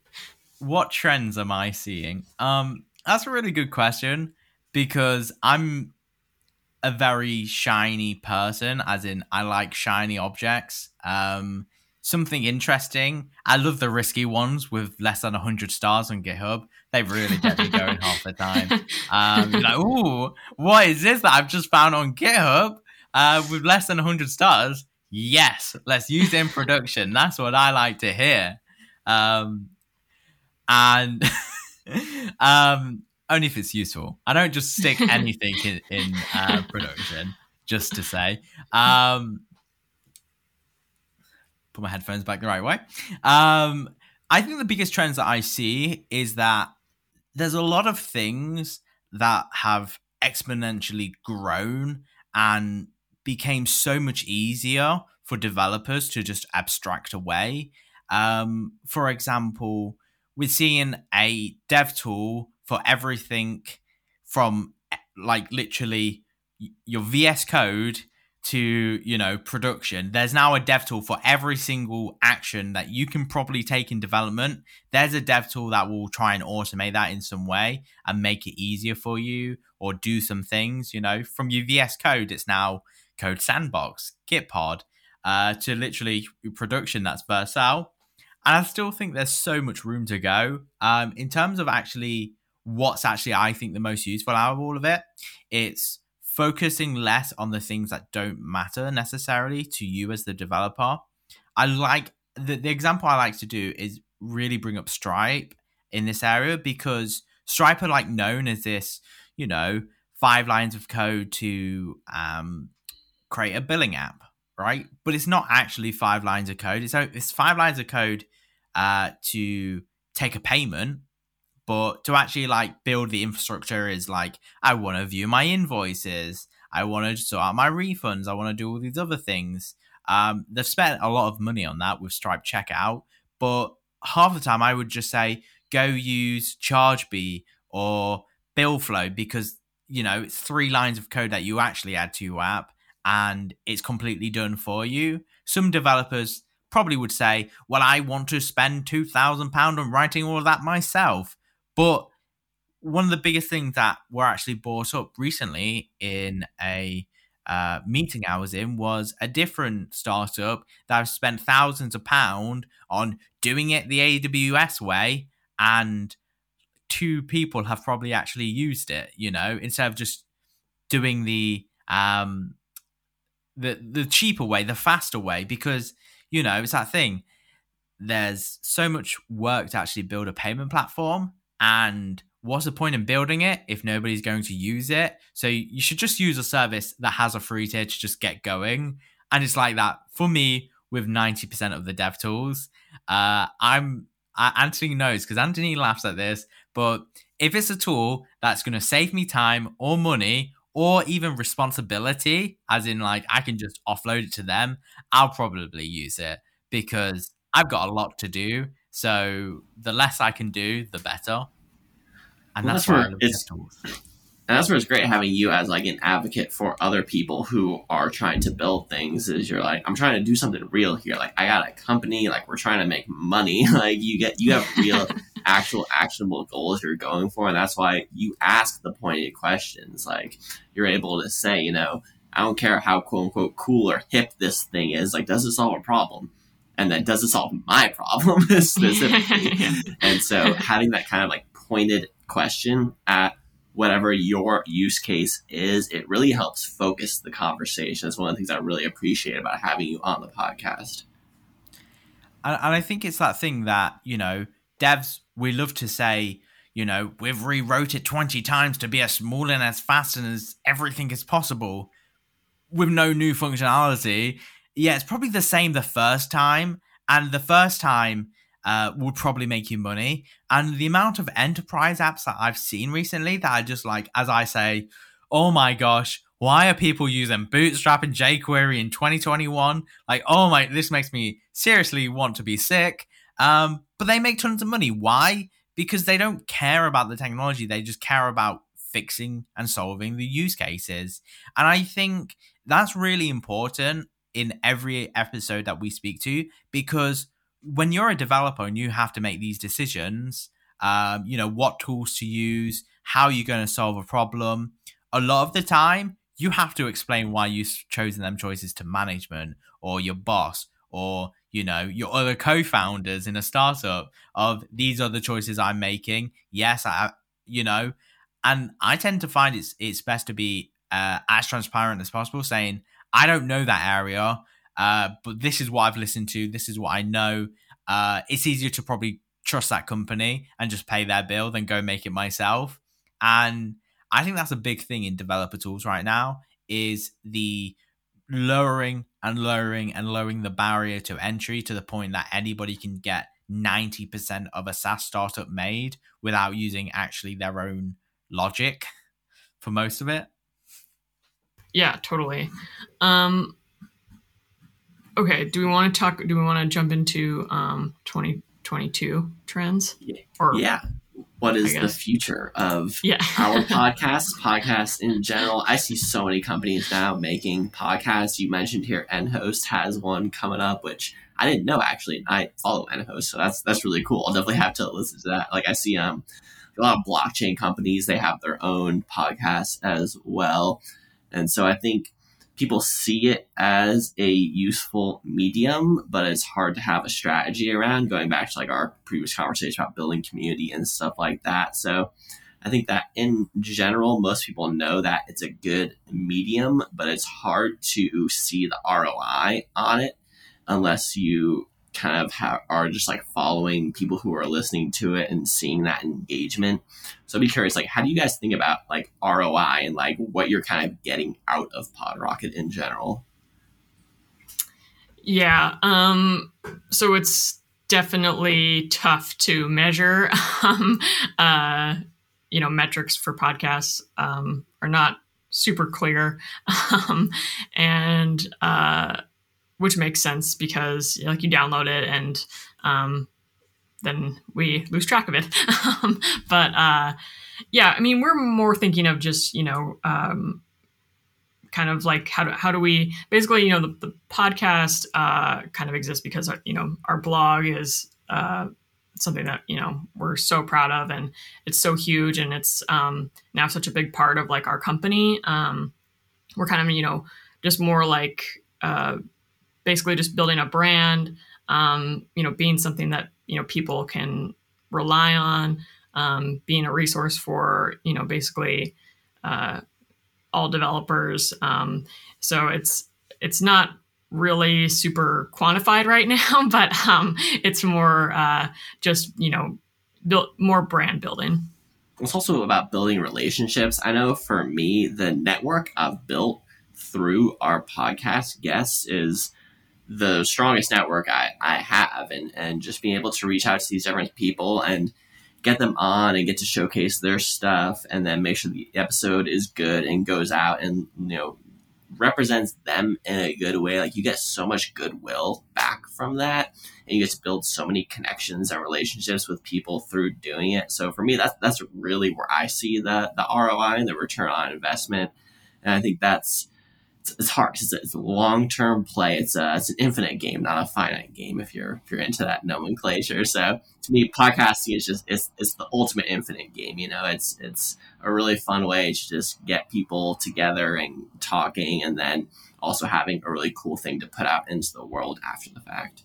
what trends am I seeing? Um, that's a really good question because I'm a very shiny person, as in I like shiny objects. Um, something interesting. I love the risky ones with less than 100 stars on GitHub. They really get me going half the time. Um, like, ooh, what is this that I've just found on GitHub uh, with less than 100 stars? Yes, let's use it in production. That's what I like to hear. Um, and um, only if it's useful. I don't just stick anything in, in uh, production just to say. Um, put my headphones back the right way. Um, I think the biggest trends that I see is that there's a lot of things that have exponentially grown and became so much easier for developers to just abstract away. Um, for example, we're seeing a dev tool for everything from like literally your VS Code to you know production. There's now a dev tool for every single action that you can probably take in development. There's a dev tool that will try and automate that in some way and make it easier for you or do some things you know from your vs code it's now code sandbox gitpod uh, to literally production that's vercel and i still think there's so much room to go um, in terms of actually what's actually i think the most useful out of all of it. It's focusing less on the things that don't matter necessarily to you as the developer. I like the, the example I like to do is really bring up Stripe in this area because Stripe are like known as this, you know, five lines of code to um, create a billing app, right? But it's not actually five lines of code. It's it's five lines of code uh, to take a payment, but to actually like build the infrastructure is like I want to view my invoices, I want to sort out my refunds, I want to do all these other things. Um, they've spent a lot of money on that with Stripe Checkout, but half the time I would just say go use Chargebee or Billflow because you know it's three lines of code that you actually add to your app and it's completely done for you. Some developers probably would say, "Well, I want to spend two thousand pound on writing all of that myself," but one of the biggest things that were actually brought up recently in a uh, meeting I was in was a different startup that have spent thousands of pounds on doing it the AWS way, and two people have probably actually used it. You know, instead of just doing the um the the cheaper way, the faster way, because you know it's that thing. There's so much work to actually build a payment platform, and what's the point in building it if nobody's going to use it? So you should just use a service that has a free tier to just get going. And it's like that for me with 90% of the dev tools. Uh, I'm uh, Anthony knows because Anthony laughs at this, but if it's a tool that's going to save me time or money or even responsibility, as in like I can just offload it to them, I'll probably use it because I've got a lot to do. So the less I can do, the better. And well, that's, that's where it's and that's where it's great having you as like an advocate for other people who are trying to build things is you're like i'm trying to do something real here. Like i got a company. Like we're trying to make money. Like you get you have real actual actionable goals you're going for. And that's why you ask the pointed questions. Like you're able to say you know i don't care how quote unquote cool or hip this thing is. Like does it solve a problem and then does it solve my problem specifically and so having that kind of like pointed question at whatever your use case is, it really helps focus the conversation. It's one of the things I really appreciate about having you on the podcast. And, and I think it's that thing that, you know, devs, we love to say, you know, we've rewrote it 20 times to be as small and as fast and as everything as possible with no new functionality. Yeah, it's probably the same the first time. And the first time, uh, would probably make you money. And the amount of enterprise apps that I've seen recently that are just like, as I say, oh my gosh, why are people using Bootstrap and jQuery in 2021? Like, oh my, this makes me seriously want to be sick. Um, but they make tons of money. Why? Because they don't care about the technology. They just care about fixing and solving the use cases. And I think that's really important in every episode that we speak to because when you're a developer and you have to make these decisions, um, you know, what tools to use, how you're going to solve a problem, a lot of the time you have to explain why you've chosen them choices to management or your boss or you know your other co-founders in a startup of these are the choices i'm making. Yes i you know? And i tend to find it's it's best to be uh, as transparent as possible saying i don't know that area uh, but this is what I've listened to. This is what I know. Uh, it's easier to probably trust that company and just pay their bill than go make it myself. And I think that's a big thing in developer tools right now is the lowering and lowering and lowering the barrier to entry to the point that anybody can get 90% of a SaaS startup made without using actually their own logic for most of it. Yeah, totally. Um, okay do we want to talk do we want to jump into um 2022 trends? Or yeah. What is the future of yeah. our podcast? Podcasts in general. I see so many companies now making podcasts. You mentioned here nhost has one coming up which i didn't know actually. I follow nhost so that's that's really cool. I'll definitely have to listen to that. Like i see um a lot of blockchain companies they have their own podcasts as well and so i think people see it as a useful medium, but it's hard to have a strategy around going back to like our previous conversation about building community and stuff like that. So I think that in general, most people know that it's a good medium, but it's hard to see the ROI on it unless you kind of have, are just like following people who are listening to it and seeing that engagement. So I'd be curious, like, how do you guys think about like ROI and like what you're kind of getting out of PodRocket in general? Yeah. Um, so it's definitely tough to measure. Um, uh, you know, metrics for podcasts um, are not super clear, um, and uh, which makes sense because like you download it and um, then we lose track of it. Um, but uh, yeah, I mean, we're more thinking of just you know um, kind of like how do, how do we basically you know the, the podcast uh, kind of exists because you know our blog is uh, something that you know we're so proud of and it's so huge and it's um, now such a big part of like our company um, we're kind of you know just more like uh, basically just building a brand um, you know being something that you know people can rely on um, being a resource for you know basically uh, all developers. Um, so it's it's not really super quantified right now, but um, it's more uh, just you know build more brand building. It's also about building relationships. I know for me, the network I've built through our podcast guests is the strongest network I, I have and, and just being able to reach out to these different people and get them on and get to showcase their stuff and then make sure the episode is good and goes out and you know represents them in a good way. Like you get so much goodwill back from that and you get to build so many connections and relationships with people through doing it. So for me that's that's really where i see the the roi and the return on investment. And i think that's it's, it's hard because it's, a long term play. It's a it's an infinite game, not a finite game. If you're if you're into that nomenclature, so to me, podcasting is just it's it's the ultimate infinite game. You know, it's it's a really fun way to just get people together and talking, and then also having a really cool thing to put out into the world after the fact.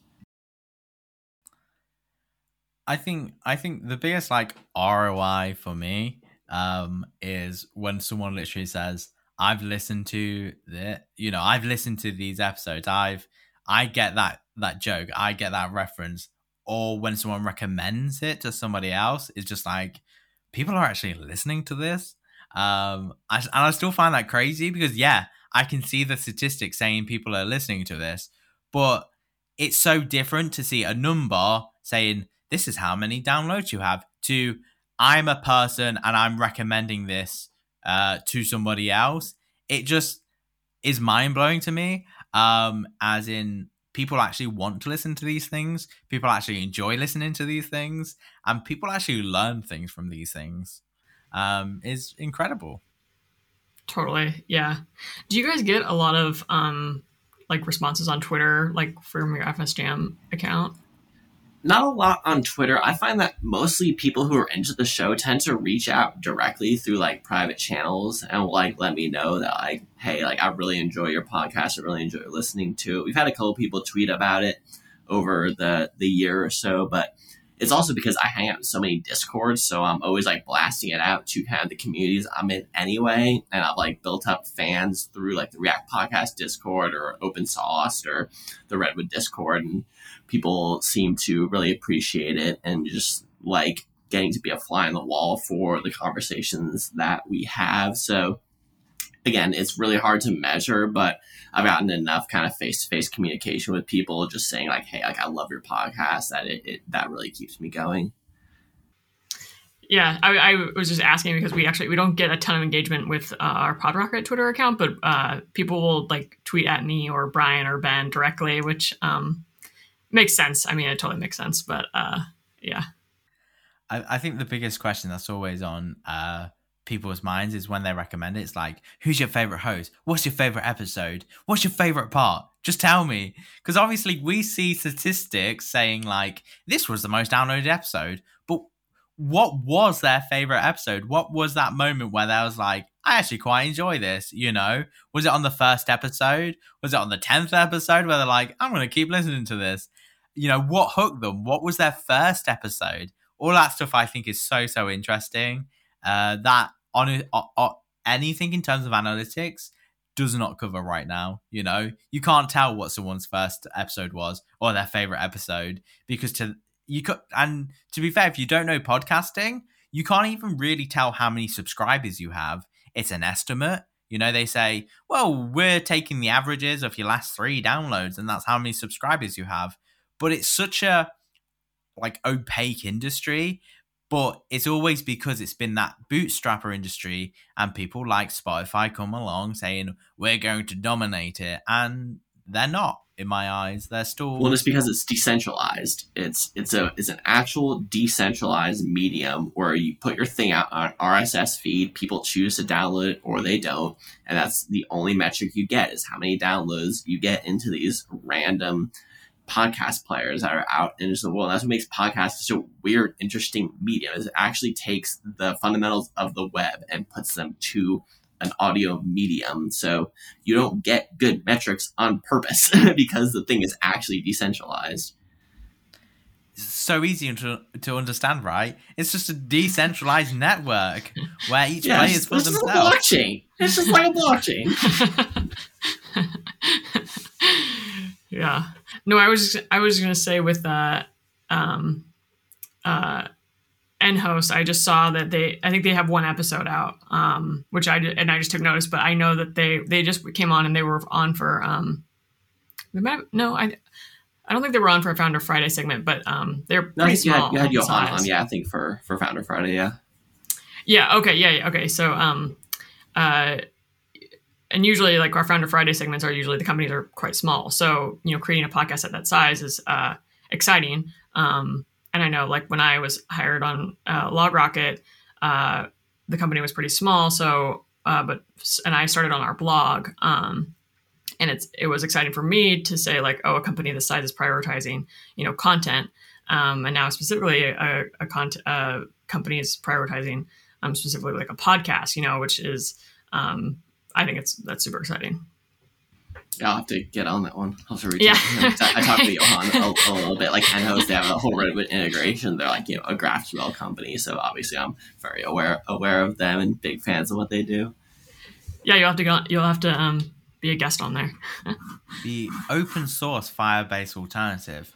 I think I think the biggest like ROI for me um, is when someone literally says, I've listened to the you know, I've listened to these episodes. I've I get that that joke. I get that reference. Or when someone recommends it to somebody else, it's just like people are actually listening to this. Um, I, and I still find that crazy because yeah, I can see the statistics saying people are listening to this, but it's so different to see a number saying this is how many downloads you have to I'm a person and I'm recommending this uh, to somebody else, it just is mind blowing to me. Um, as in, people actually want to listen to these things, people actually enjoy listening to these things, and people actually learn things from these things. Um, is incredible. Totally, yeah. Do you guys get a lot of um, like responses on Twitter, like from your FS Jam account? Not a lot on Twitter. I find that mostly people who are into the show tend to reach out directly through like private channels and like let me know that like, hey, like I really enjoy your podcast. I really enjoy listening to it. We've had a couple people tweet about it over the the year or so, but it's also because I hang out in so many discords, so I'm always like blasting it out to kind of the communities I'm in anyway, and I've like built up fans through like the React Podcast Discord or Open Sauce or the Redwood Discord, and people seem to really appreciate it and just like getting to be a fly on the wall for the conversations that we have. So again, it's really hard to measure, but I've gotten enough kind of face to face communication with people just saying like, Hey, like I love your podcast that it, it that really keeps me going. Yeah, I, I, was just asking because we actually we don't get a ton of engagement with uh, our PodRocket Twitter account, but uh, people will like tweet at me or Brian or Ben directly, which um, makes sense. I mean, it totally makes sense, but uh, yeah. I, I think the biggest question that's always on uh, people's minds is when they recommend it. It's like, who's your favorite host? What's your favorite episode? What's your favorite part? Just tell me. Because obviously, we see statistics saying, like, this was the most downloaded episode. But what was their favorite episode? What was that moment where they was like, I actually quite enjoy this? You know, was it on the first episode? Was it on the 10th episode where they're like, I'm going to keep listening to this? You know, what hooked them? What was their first episode? All that stuff I think is so, so interesting uh, that on, on anything in terms of analytics does not cover right now. You know, you can't tell what someone's first episode was or their favorite episode because to you could and to be fair, if you don't know podcasting, you can't even really tell how many subscribers you have. It's an estimate. You know, they say, well, we're taking the averages of your last three downloads, and that's how many subscribers you have. But it's such a like opaque industry but it's always because it's been that bootstrapper industry and people like Spotify come along saying we're going to dominate it and they're not in my eyes. They're still well it's because it's decentralized. It's it's a it's an actual decentralized medium where you put your thing out on rss feed people choose to download it or they don't and that's the only metric you get is how many downloads you get into these random podcast players that are out into the world. That's what makes podcasts such a weird, interesting medium. Is it actually takes the fundamentals of the web and puts them to an audio medium. So you don't get good metrics on purpose because the thing is actually decentralized. So easy to to understand, right? It's just a decentralized network where each yeah, player is for themselves. It's a blockchain. It's just like a blockchain. yeah. No, I was I was gonna say with uh um uh nhost. i just saw that they i think they have one episode out um which i did and i just took notice but i know that they they just came on and they were on for um they might have, no i i don't think they were on for a founder friday segment but um they're no, pretty you small had, you had Johan on, yeah, I think for for Founder Friday, yeah. Yeah. Okay. Yeah. yeah okay. So, um, uh, and usually, like our Founder Friday segments are usually the companies are quite small. So, you know, creating a podcast at that size is uh, exciting. Um, and I know, like when I was hired on uh, LogRocket, uh, the company was pretty small. So, uh, but and I started on our blog. Um, and it's it was exciting for me to say like, oh, a company this size is prioritizing, you know, content. Um, and now specifically a, a, a company is prioritizing um, specifically like a podcast, you know, which is, um, I think it's that's super exciting. Yeah, I'll have to get on that one. I'll have to reach Yeah. out to him. I talked to Johan a, a little bit. Like nhost, they have a whole Redwood integration. They're like you know a GraphQL company, so obviously I'm very aware aware of them and big fans of what they do. Yeah, you'll have to go. You'll have to um, be a guest on there. the open source Firebase alternative.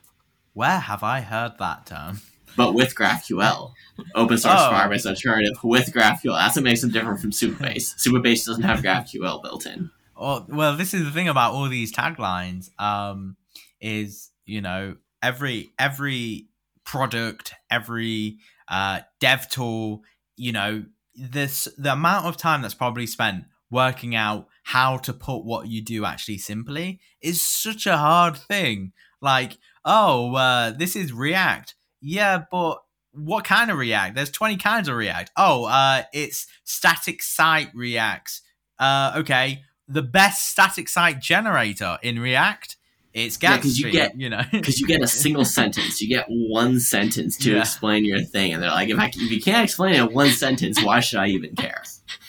Where have I heard that term? But with GraphQL, open source Oh. Firebase alternative with GraphQL. That's what makes them different from Supabase. Supabase doesn't have GraphQL built in. Oh, well, this is the thing about all these taglines. Um, is you know every every product, every uh, dev tool, you know this the amount of time that's probably spent working out how to put what you do actually simply is such a hard thing. Like, oh, uh, this is React. Yeah, but what kind of React? There's 20 kinds of React. Oh, uh, it's static site React. Uh, okay, the best static site generator in React. It's Yeah, 'cause you get- you know, Because you get a single sentence, you get one sentence to Yeah. explain your thing, and they're like, if, I, if you can't explain it in one sentence, why should I even care?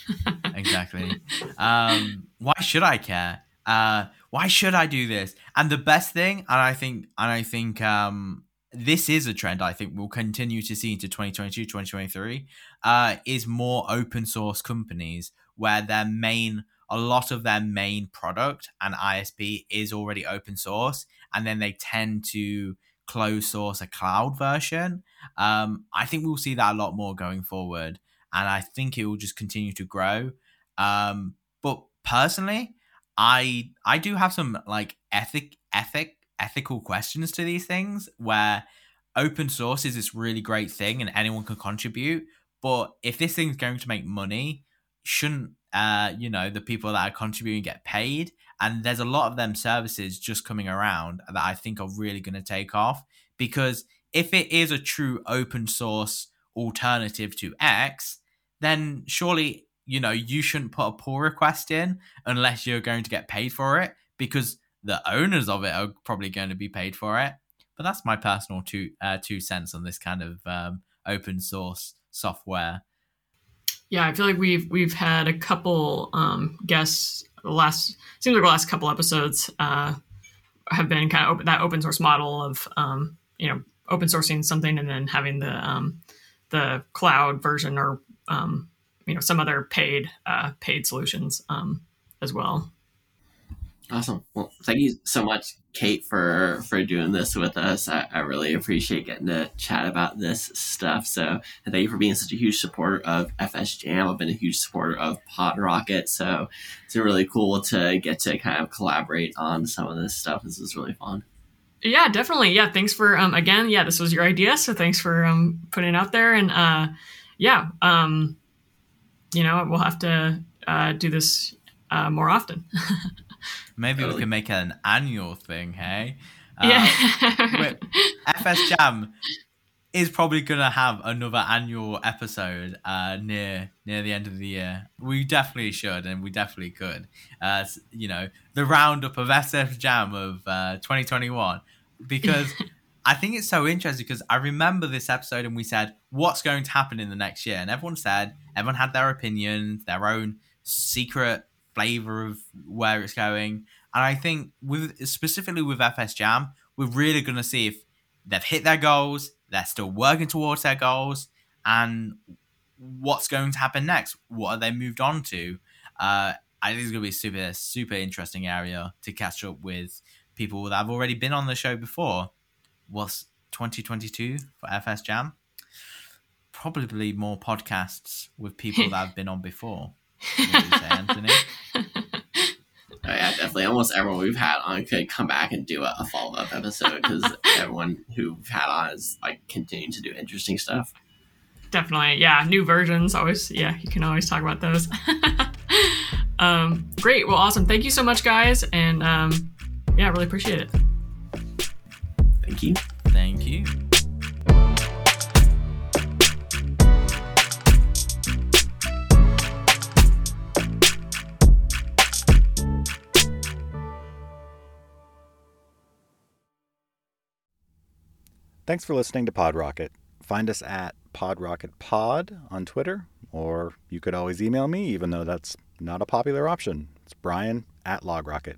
exactly. Um, why should I care? Uh, why should I do this? And the best thing, and I think, and I think, um, this is a trend I think we'll continue to see into 2022, 2023, uh, is more open source companies where their main, a lot of their main product and ISP is already open source, and then they tend to close source a cloud version. Um, I think we'll see that a lot more going forward, and I think it will just continue to grow. Um, but personally, I I do have some like ethic ethic ethical questions to these things where open source is this really great thing and anyone can contribute. But if this thing's going to make money, shouldn't uh you know the people that are contributing get paid? And there's a lot of them services just coming around that I think are really going to take off because if it is a true open source alternative to X, then surely you know you shouldn't put a pull request in unless you're going to get paid for it because the owners of it are probably going to be paid for it. But that's my personal two uh, two cents on this kind of um, open source software. Yeah, I feel like we've we've had a couple um, guests. The last seems like the last couple episodes uh, have been kind of that open source model of um, you know open sourcing something and then having the um, the cloud version or um, you know some other paid uh, paid solutions um, as well. Awesome. Well, thank you so much, Kate, for for doing this with us. I, I really appreciate getting to chat about this stuff. So, thank you for being such a huge supporter of FS Jam. I've been a huge supporter of PodRocket, so it's really cool to get to kind of collaborate on some of this stuff. This is really fun. Yeah, definitely. Yeah, thanks for um, again. Yeah, this was your idea, so thanks for um, putting it out there. And uh, yeah, um, you know, we'll have to uh, do this uh, more often. Maybe Totally. we can make it an annual thing, hey? Uh, yeah. wait, FS Jam is probably gonna have another annual episode uh, near near the end of the year. We definitely should, and we definitely could. Uh, you know, the roundup of SF Jam of uh, 2021, because I think it's so interesting. Because I remember this episode, and we said, "What's going to happen in the next year?" And everyone said, everyone had their opinions, their own secret flavor of where it's going. And I think with specifically with FS Jam, we're really going to see if they've hit their goals, they're still working towards their goals, and what's going to happen next. What are they moved on to? Uh, I think it's going to be a super, super interesting area to catch up with people that have already been on the show before. What's 2022 for FS Jam? Probably more podcasts with people that have been on before. Say, Anthony? Oh, yeah, definitely. Almost everyone we've had on could come back and do a, a follow up episode because everyone who we've had on is like continuing to do interesting stuff. definitely yeah new versions always yeah you can always talk about those um great well awesome thank you so much guys and um yeah I really appreciate it Thank you. Thank you. Thanks for listening to PodRocket. Find us at PodRocketPod on Twitter, or you could always email me, even though that's not a popular option. It's Brian at LogRocket.